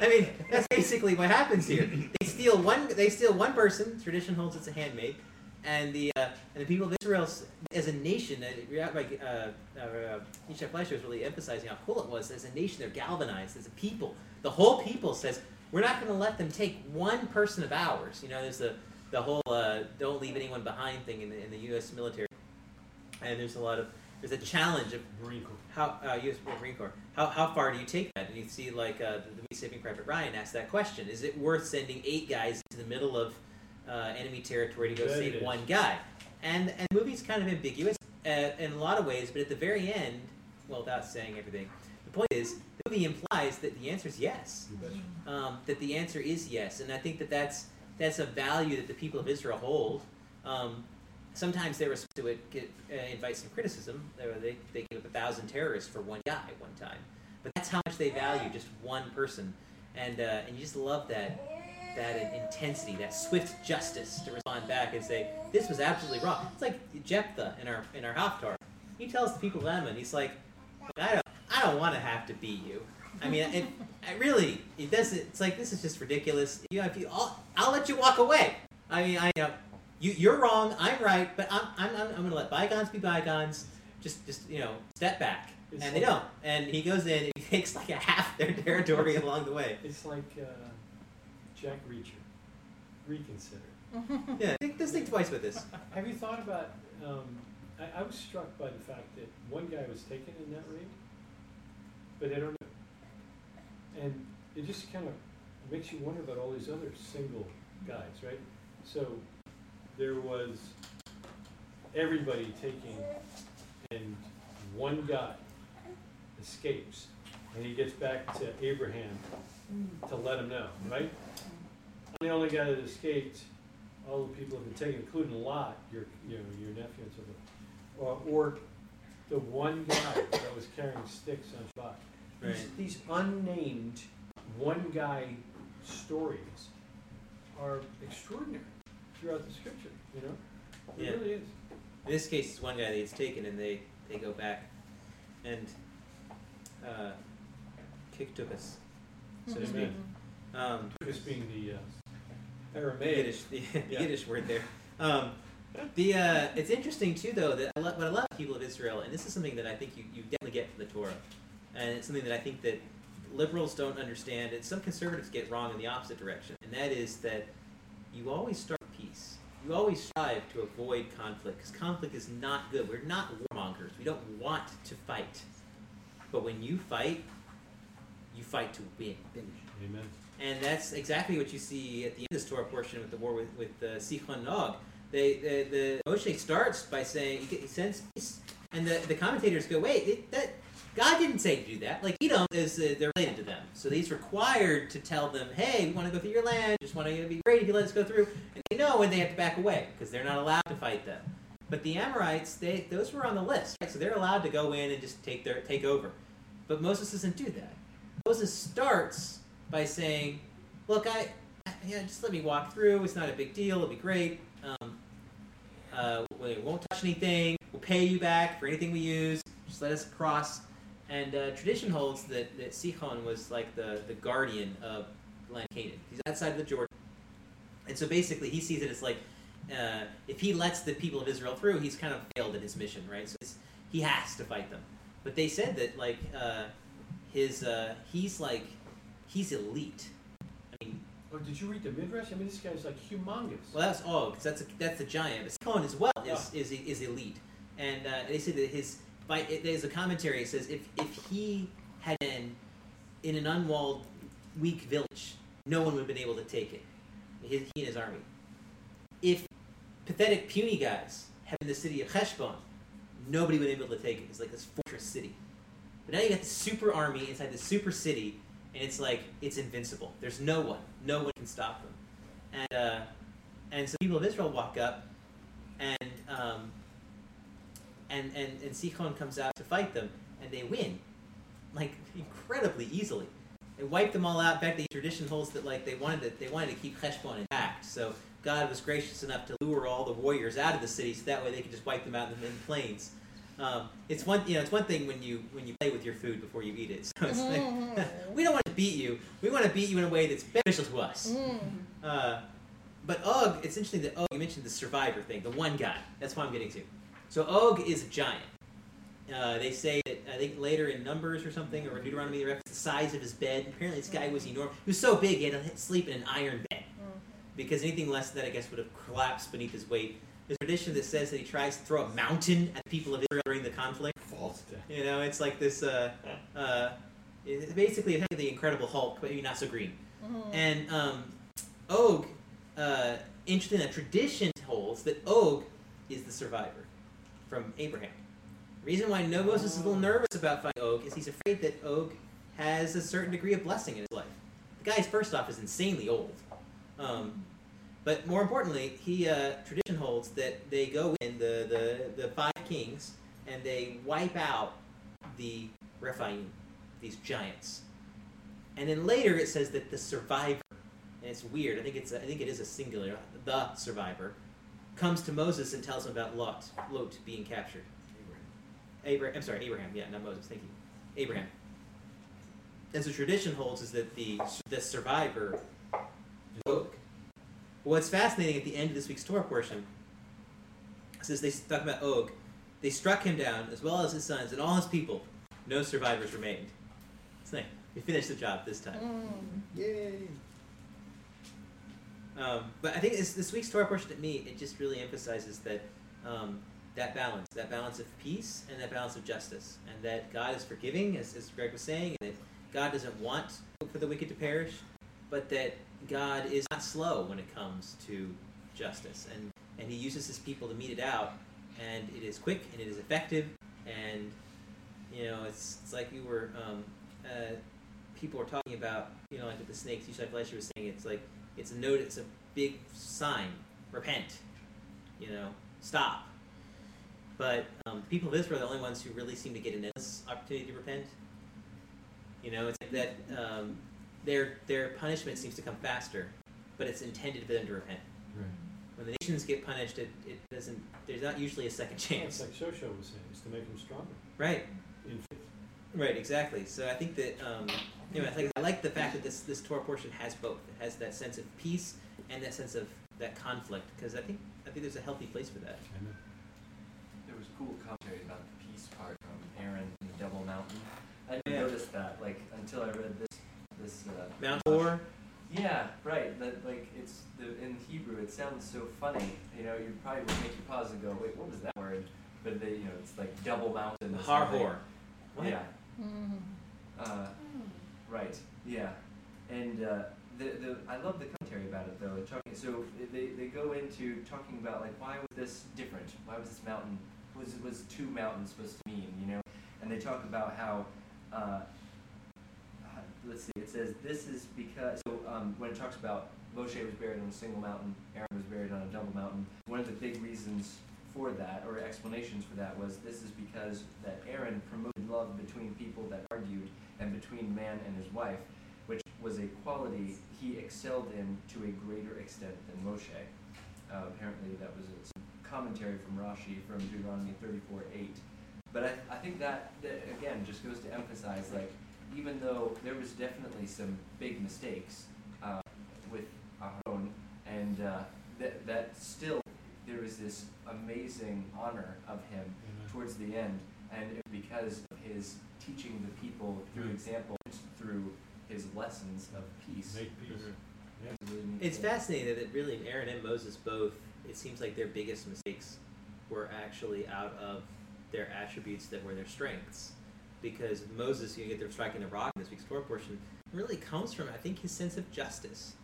I mean, that's basically what happens here. They steal one. They steal one person. Tradition holds it's a handmaid, and the uh, and the people of Israel as a nation. Uh, like uh, uh, Yishai Fleischer was really emphasizing how cool it was. As a nation, they're galvanized. As a people, the whole people says we're not going to let them take one person of ours. You know, there's the the whole uh, "don't leave anyone behind" thing in the, in the U.S. military, and there's a lot of there's a challenge of Marine Corps. how uh, U.S. Marine Corps. How, how far do you take that? And you see, like uh, the, Saving Private Ryan asked that question: Is it worth sending eight guys into the middle of uh, enemy territory to go it save is. one guy? And and the movie's kind of ambiguous uh, in a lot of ways, but at the very end, well, without saying everything, the point is movie implies that the answer is yes. Um, that the answer is yes, and I think that that's that's a value that the people of Israel hold. Um, sometimes they respond to it, get, uh, invite some criticism. They, they, gave up a thousand terrorists for one guy one time. But that's how much they value just one person. And, uh, and you just love that, that intensity, that swift justice to respond back and say, this was absolutely wrong. It's like Jephthah in our, in our Haftar. He tells the people of Ammon, he's like, I don't, I don't want to have to beat you. I mean, it, I really, it doesn't, it's like, this is just ridiculous. You know, if you, I'll, I'll let you walk away. I mean, I, you know, you, you're wrong, I'm right, but I'm, I'm, I'm, I'm going to let bygones be bygones. Just, just you know, step back. It's and they don't. And he goes in and he [laughs] takes like a half their territory along the way. It's like uh, Jack Reacher. Reconsider. [laughs] Yeah, think, just think twice with this. Have you thought about? Um, I, I was struck by the fact that one guy was taken in that raid, but they don't know. And it just kind of makes you wonder about all these other single guys, right? So there was everybody taking, and one guy escapes, and he gets back to Abraham to let him know, right? I'm the only guy that escaped. All the people have been taken, including Lot, your, you know, your nephew and so forth. Or, or the one guy that was carrying sticks on Shabbat. These, Right. these unnamed one guy stories are extraordinary throughout the scripture, you know? It Yeah. really is. In this case, it's one guy that gets taken, and they, they go back and uh, kick us, so to speak. Amen. Um, This being the uh, the Aramaic. Yiddish, the, the [laughs] Yeah. Yiddish word there. Um, the uh, it's interesting too, though, that I lo- what I love about people of Israel, and this is something that I think you, you definitely get from the Torah, and it's something that I think that liberals don't understand, and some conservatives get wrong in the opposite direction, and that is that you always start with peace. You always strive to avoid conflict, because conflict is not good. We're not warmongers. We don't want to fight, but when you fight, you fight to win. Amen. And that's exactly what you see at the end of this Torah portion with the war with, with uh, Sichon and Og. They, the, the Moshe starts by saying, he sends peace. And the, the commentators go, wait, it, that God didn't say to do that. Like, Edom is, uh, they're related to them. So he's required to tell them, hey, we want to go through your land. Just want to be great if you let us go through. And they know when they have to back away because they're not allowed to fight them. But the Amorites, they, those were on the list. Right? So they're allowed to go in and just take, their, take over. But Moses doesn't do that. Moses starts by saying, "Look, I, I- yeah, just let me walk through. It's not a big deal. It'll be great. Um, uh, we won't touch anything. We'll pay you back for anything we use. Just let us cross." And uh, tradition holds that, that Sichon was like the, the guardian of land Canaan. He's outside of the Jordan, and so basically he sees it as like uh, if he lets the people of Israel through, he's kind of failed in his mission, right? So it's, he has to fight them. But they said that like uh, his uh, he's like he's elite. I mean, Oh, did you read the midrash? I mean, this guy's like humongous. well, that's all because that's a, that's the giant. But Sichon as well is, is is elite, and uh, they say that his by it, there's a commentary that says if if he had been in an unwalled, weak village, no one would have been able to take it. He, he and his army. If pathetic, puny guys had been the city of Heshbon, nobody would have been able to take it. It's like this fortress city. But now you got the super army inside the super city, and it's like it's invincible. There's no one, no one can stop them. And uh, and so people of Israel walk up, and um, and and and Sichon comes out to fight them, and they win, like incredibly easily. They wipe them all out. In fact, the tradition holds that like they wanted to they wanted to keep Heshbon intact. So God was gracious enough to lure all the warriors out of the city, so that way they could just wipe them out in the, in the plains. Um, it's one you know it's one thing when you when you play with your food before you eat it. [laughs] So it's like, [laughs] we don't want to beat you. We want to beat you in a way that's beneficial to us. Uh, but Og, it's interesting that Og, you mentioned the survivor thing, the one guy. That's what I'm getting to. So Og is a giant. Uh, they say that, I think later in Numbers or something, or Deuteronomy, they reference the size of his bed. Apparently, this guy was enormous. He was so big, he had to sleep in an iron bed. Because anything less than that, I guess, would have collapsed beneath his weight. There's a tradition that says that he tries to throw a mountain at the people of Israel during the conflict. False. You know, it's like this. Uh, uh, it's basically it's like the Incredible Hulk, but maybe not so green. And um, Og, uh, interesting that tradition holds that Og is the survivor from Abraham. The reason why no Moses is a little nervous about fighting Og is he's afraid that Og has a certain degree of blessing in his life. The guy's first off is insanely old. Um, but more importantly, he uh, tradition holds that they go in the, the, the five kings and they wipe out the Rephaim, these giants. And then later it says that the survivor, and it's weird. I think it's a, I think it is a singular. The survivor comes to Moses and tells him about Lot, Lot being captured. Abraham. I'm sorry, Abraham. Yeah, not Moses. Thank you, Abraham. As the tradition holds, is that the the survivor. Og. What's fascinating at the end of this week's Torah portion says they talk about Og. They struck him down as well as his sons and all his people. No survivors remained. It's nice. We finished the job this time. Mm. Yay! Um, but I think this, this week's Torah portion to me, it just really emphasizes that um, that balance, that balance of peace and that balance of justice, and that God is forgiving, as, as Greg was saying, and that God doesn't want for the wicked to perish, but that God is not slow when it comes to justice, and and He uses His people to meet it out, and it is quick and it is effective, and you know it's it's like you were um, uh, people were talking about you know like with the snakes. Yishai Fleischer was saying it's like it's a note, it's a big sign, repent, you know, stop. But um, the people of Israel are the only ones who really seem to get an endless opportunity to repent. You know, it's like that um, their their punishment seems to come faster, but it's intended for them to repent. Right. When the nations get punished, it, it doesn't. There's not usually a second chance It's like Shosho was saying, it's to make them stronger Right. in faith. Right, exactly. So I think that um, anyway, I, think, I like the fact that this this Torah portion has both. It has that sense of peace and that sense of that conflict because I think I think there's a healthy place for that. I know. There was cool commentary about the peace part from Aaron and the Double Mountain. I didn't Yeah. notice that, like, until I read this. This uh, Mount Hor. Yeah, right. That like it's the in Hebrew. It sounds so funny. You know, you probably would make you pause and go, "Wait, what was that word?" But they, you know, it's like double mountain. or Har something. Hor. What? Yeah. Uh, right. Yeah. And uh, the the I love the commentary about it though. Talking, so they, they go into talking about like why was this different? Why was this mountain was was two mountains supposed to mean? You know, and they talk about how. Uh, let's see. It says this is because so um, when it talks about Moshe was buried on a single mountain, Aaron was buried on a double mountain. One of the big reasons for that, or explanations for that, was this is because that Aaron promoted love between people that argued and between man and his wife, which was a quality he excelled in to a greater extent than Moshe. Uh, apparently, that was a, commentary from Rashi from Deuteronomy 34 8. But I, I think that, that again just goes to emphasize like even though there was definitely some big mistakes uh, with Aaron, and uh, that that still there is this amazing honor of him Amen. towards the end, and it- because of his teaching the people through Right. example, through his lessons of peace. Make peace. Yeah. It's a really neat It's thing. fascinating that really Aaron and Moses both. It seems like their biggest mistakes were actually out of their attributes that were their strengths. Because Moses, you get them striking the rock in this week's Torah portion, really comes from I think his sense of justice.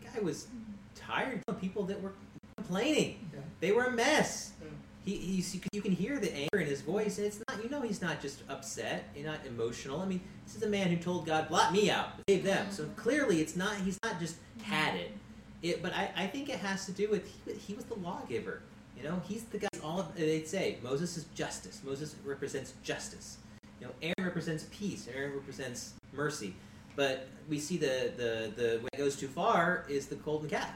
The guy was tired of people that were complaining. They were a mess. Yeah. he he's you can, hear the anger in his voice, and it's not you know he's not just upset, he's not emotional. I mean, this is a man who told God, "Blot me out, save them." So hmm. clearly, it's not he's not just hmm. had it. It, but I, I think it has to do with he, he was the lawgiver. You know, he's the guy. All they'd say Moses is justice. Moses represents justice. You know, Aaron represents peace. Aaron represents mercy. But we see the the the when it goes too far is the golden calf.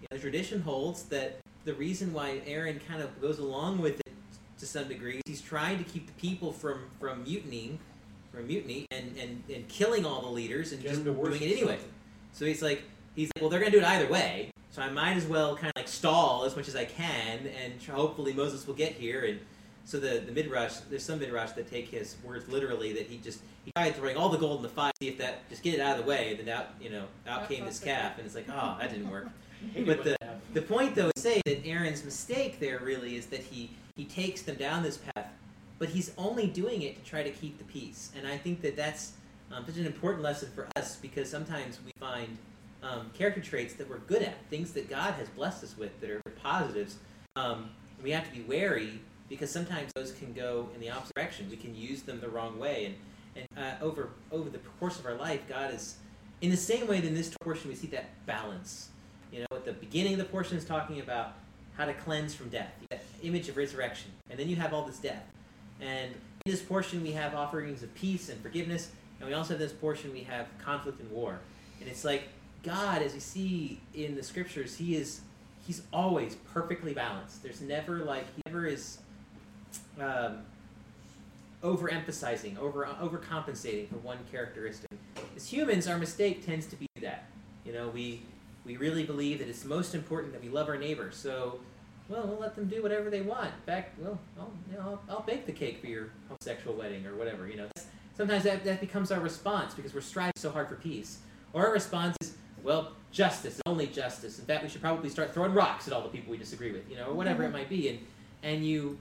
You know, tradition holds that the reason why Aaron kind of goes along with it to some degree, he's trying to keep the people from from mutinying, from mutiny, and and, and killing all the leaders and Get just doing it anyway. something. So he's like, he's like, well, they're gonna do it either way, so I might as well kind of like stall as much as I can, and tr- hopefully Moses will get here. And so the the midrash, there's some midrash that take his words literally that he just he tried throwing all the gold in the fire, see if that just get it out of the way. Then out, you know, out Out came this calf, and it's like, oh, that didn't work. [laughs] But the the point though is say that Aaron's mistake there really is that he he takes them down this path, but he's only doing it to try to keep the peace. And I think that that's um, such an important lesson for us because sometimes we find um, character traits that we're good at, things that God has blessed us with that are positives. Um, we have to be wary because sometimes those can go in the opposite direction. We can use them the wrong way, and and uh, over over the course of our life, God is in the same way that in this portion we see that balance. You know, at the beginning of the portion is talking about how to cleanse from death, image of resurrection, and then you have all this death. And in this portion we have offerings of peace and forgiveness, and we also have this portion we have conflict and war. And it's like God, as we see in the scriptures, He is He's always perfectly balanced. There's never like He never is um, overemphasizing, over overcompensating for one characteristic. As humans, our mistake tends to be that. You know, we we really believe that it's most important that we love our neighbor. So, well, we'll let them do whatever they want. In fact, well, I'll, you know, I'll, I'll bake the cake for your homosexual wedding or whatever. You know, sometimes that, that becomes our response because we're striving so hard for peace. Or our response is, well, justice, only justice. In fact, we should probably start throwing rocks at all the people we disagree with. You know, or whatever it mm-hmm. might be. And and you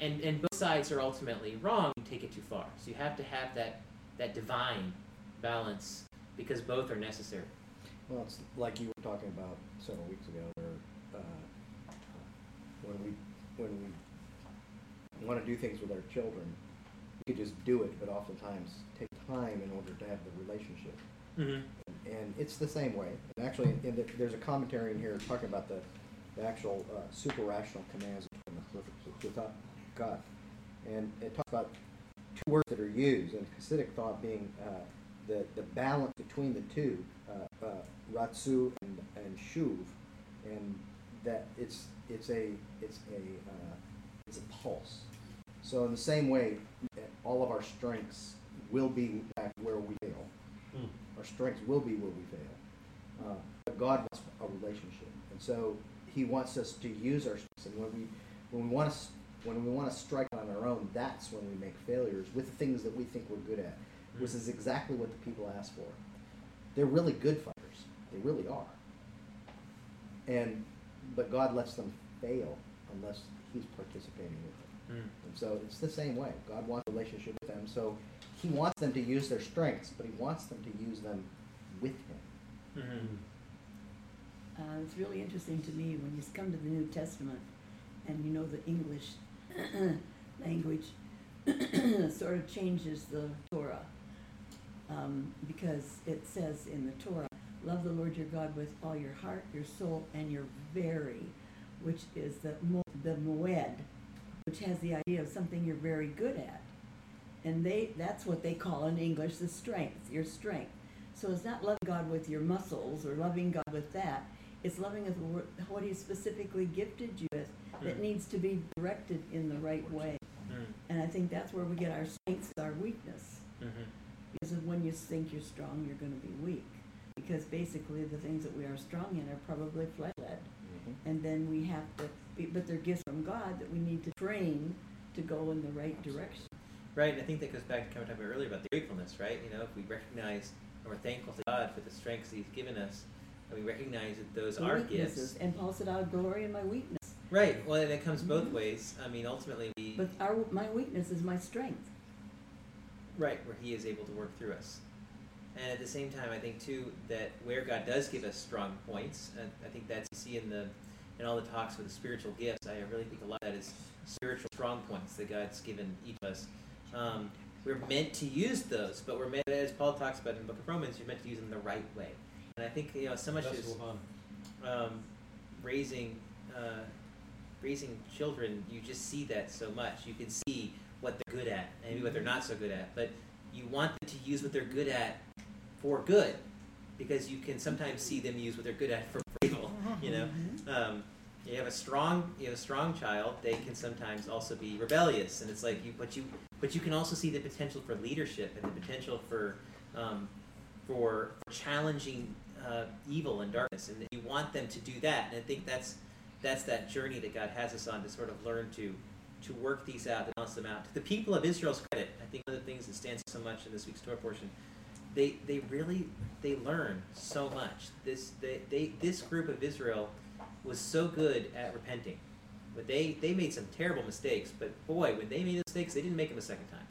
and and both sides are ultimately wrong. You take it too far. So you have to have that that divine balance because both are necessary. Well, it's like you were talking about several weeks ago, where uh, when we when we want to do things with our children, we could just do it, but oftentimes take time in order to have the relationship. Mm-hmm. And it's the same way. And actually, in the, there's a commentary in here talking about the, the actual uh, super rational commands from the without God, and it talks about two words that are used, and Hasidic thought being uh, the the balance between the two, uh, uh, ratzu and, and shuv, and that it's it's a it's a uh, it's a pulse. So in the same way, all of our strengths will be back where we fail. Hmm. Our strengths will be where we fail. Uh, but God wants a relationship, and so He wants us to use our strengths. And when we when we want to when we want to strike on our own, that's when we make failures with the things that we think we're good at, which is exactly what the people ask for. They're really good fighters. They really are. And but God lets them fail unless He's participating with them. Mm. And so it's the same way. God wants a relationship with them. So He wants them to use their strengths, but He wants them to use them with Him. Mm-hmm. Uh, it's really interesting to me when you come to the New Testament and you know the English [coughs] language [coughs] sort of changes the Torah. Um, because it says in the Torah, love the Lord your God with all your heart, your soul, and your very, which is the, mo- the moed, which has the idea of something you're very good at. And they that's what they call in English the strength, your strength. So it's not loving God with your muscles or loving God with that. It's loving with what He specifically gifted you with that Mm. needs to be directed in the right way. Mm. And I think that's where we get our strengths, our weakness. Mm-hmm. Because when you think you're strong, you're going to be weak. Because basically, the things that we are strong in are probably flesh led. And then we have to, be, but they're gifts from God that we need to train to go in the right direction. Right, and I think that goes back to kind of talking about earlier about the gratefulness, right? You know, if we recognize and we're thankful to God for the strengths that He's given us, and we recognize that those The are weaknesses. gifts. And Paul said, I'll glory in my weakness. Right. Well, and it comes both Mhm. ways. I mean, ultimately, we But our, my weakness is my strength. Right where He is able to work through us. And at the same time, I think too that where God does give us strong points, and I think that's you see in the and all the talks with the spiritual gifts, I really think a lot of that is spiritual strong points that God's given each of us. Um, we're meant to use those, but we're meant, as Paul talks about in the book of Romans, you're meant to use them the right way. And I think you know so much is um, raising uh, raising children, you just see that so much. You can see what they're good at, maybe what they're not so good at, but you want them to use what they're good at for good, because you can sometimes see them use what they're good at for [laughs] evil. You know, um, you have a strong you have a strong child. They can sometimes also be rebellious, and it's like you, but you, but you can also see the potential for leadership and the potential for um, for challenging uh, evil and darkness, and you want them to do that. And I think that's that's that journey that God has us on to sort of learn to to work these out, to balance them out. To the people of Israel's credit, I think one of the things that stands so much in this week's Torah portion, they they really they learn so much. This they, they this group of Israel was so good at repenting. But they, they made some terrible mistakes, but boy, when they made mistakes, they didn't make them a second time.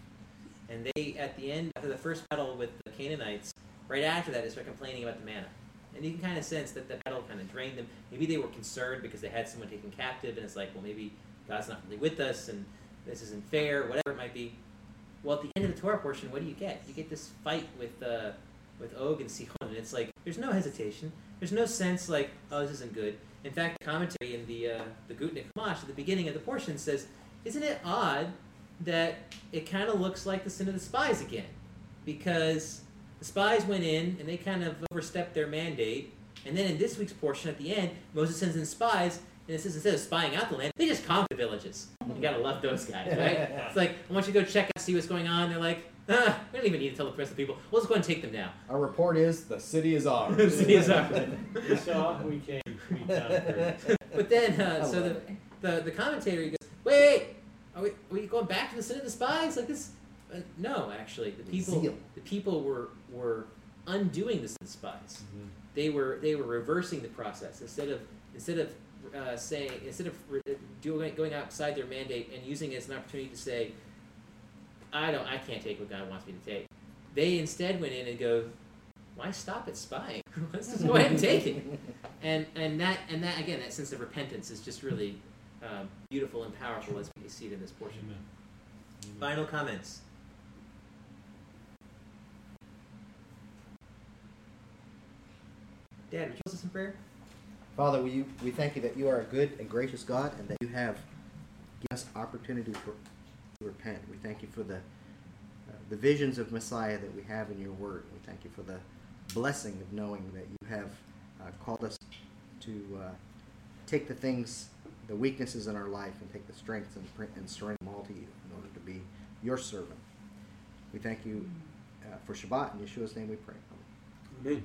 And they, at the end, after the first battle with the Canaanites, right after that, they start complaining about the manna. And you can kind of sense that the battle kind of drained them. Maybe they were concerned because they had someone taken captive, and it's like, well, maybe God's not really with us, and this isn't fair, whatever it might be. Well, at the end of the Torah portion, what do you get? You get this fight with uh, with Og and Sichon, and it's like there's no hesitation. There's no sense like, oh, this isn't good. In fact, commentary in the uh, the Gutnick Chumash at the beginning of the portion says, isn't it odd that it kind of looks like the sin of the spies again? Because the spies went in and they kind of overstepped their mandate, and then in this week's portion at the end, Moses sends in spies, and it says instead of spying out the land, they just conquer the villages. You gotta love those guys, right? [laughs] It's like I want you to go check out, see what's going on. They're like, ah, we don't even need to tell the rest of the people. We'll just go and take them now. Our report is the city is ours. [laughs] The city is ours. [laughs] We saw, we came, we conquered. But then, uh, so the, the the commentator goes, wait, are we, are we going back to the sin of the spies like this? Uh, no, actually, the people Zeal. the people were were undoing the sin of the spies. Mhm. They were they were reversing the process instead of instead of uh, saying instead of doing going outside their mandate and using it as an opportunity to say, I don't I can't take what God wants me to take. They instead went in and go, why stop at spying? Let's just go ahead and take it. And and that and that again that sense of repentance is just really um, beautiful and powerful as we see it in this portion. Amen. Amen. Final comments. Dad, would you close us in prayer? Father, we, we thank you that you are a good and gracious God and that you have given us opportunity for to repent. We thank you for the uh, the visions of Messiah that we have in your word. We thank you for the blessing of knowing that you have uh, called us to uh, take the things, the weaknesses in our life, and take the strengths and, and surrender them all to you in order to be your servant. We thank you uh, for Shabbat. In Yeshua's name we pray. Amen.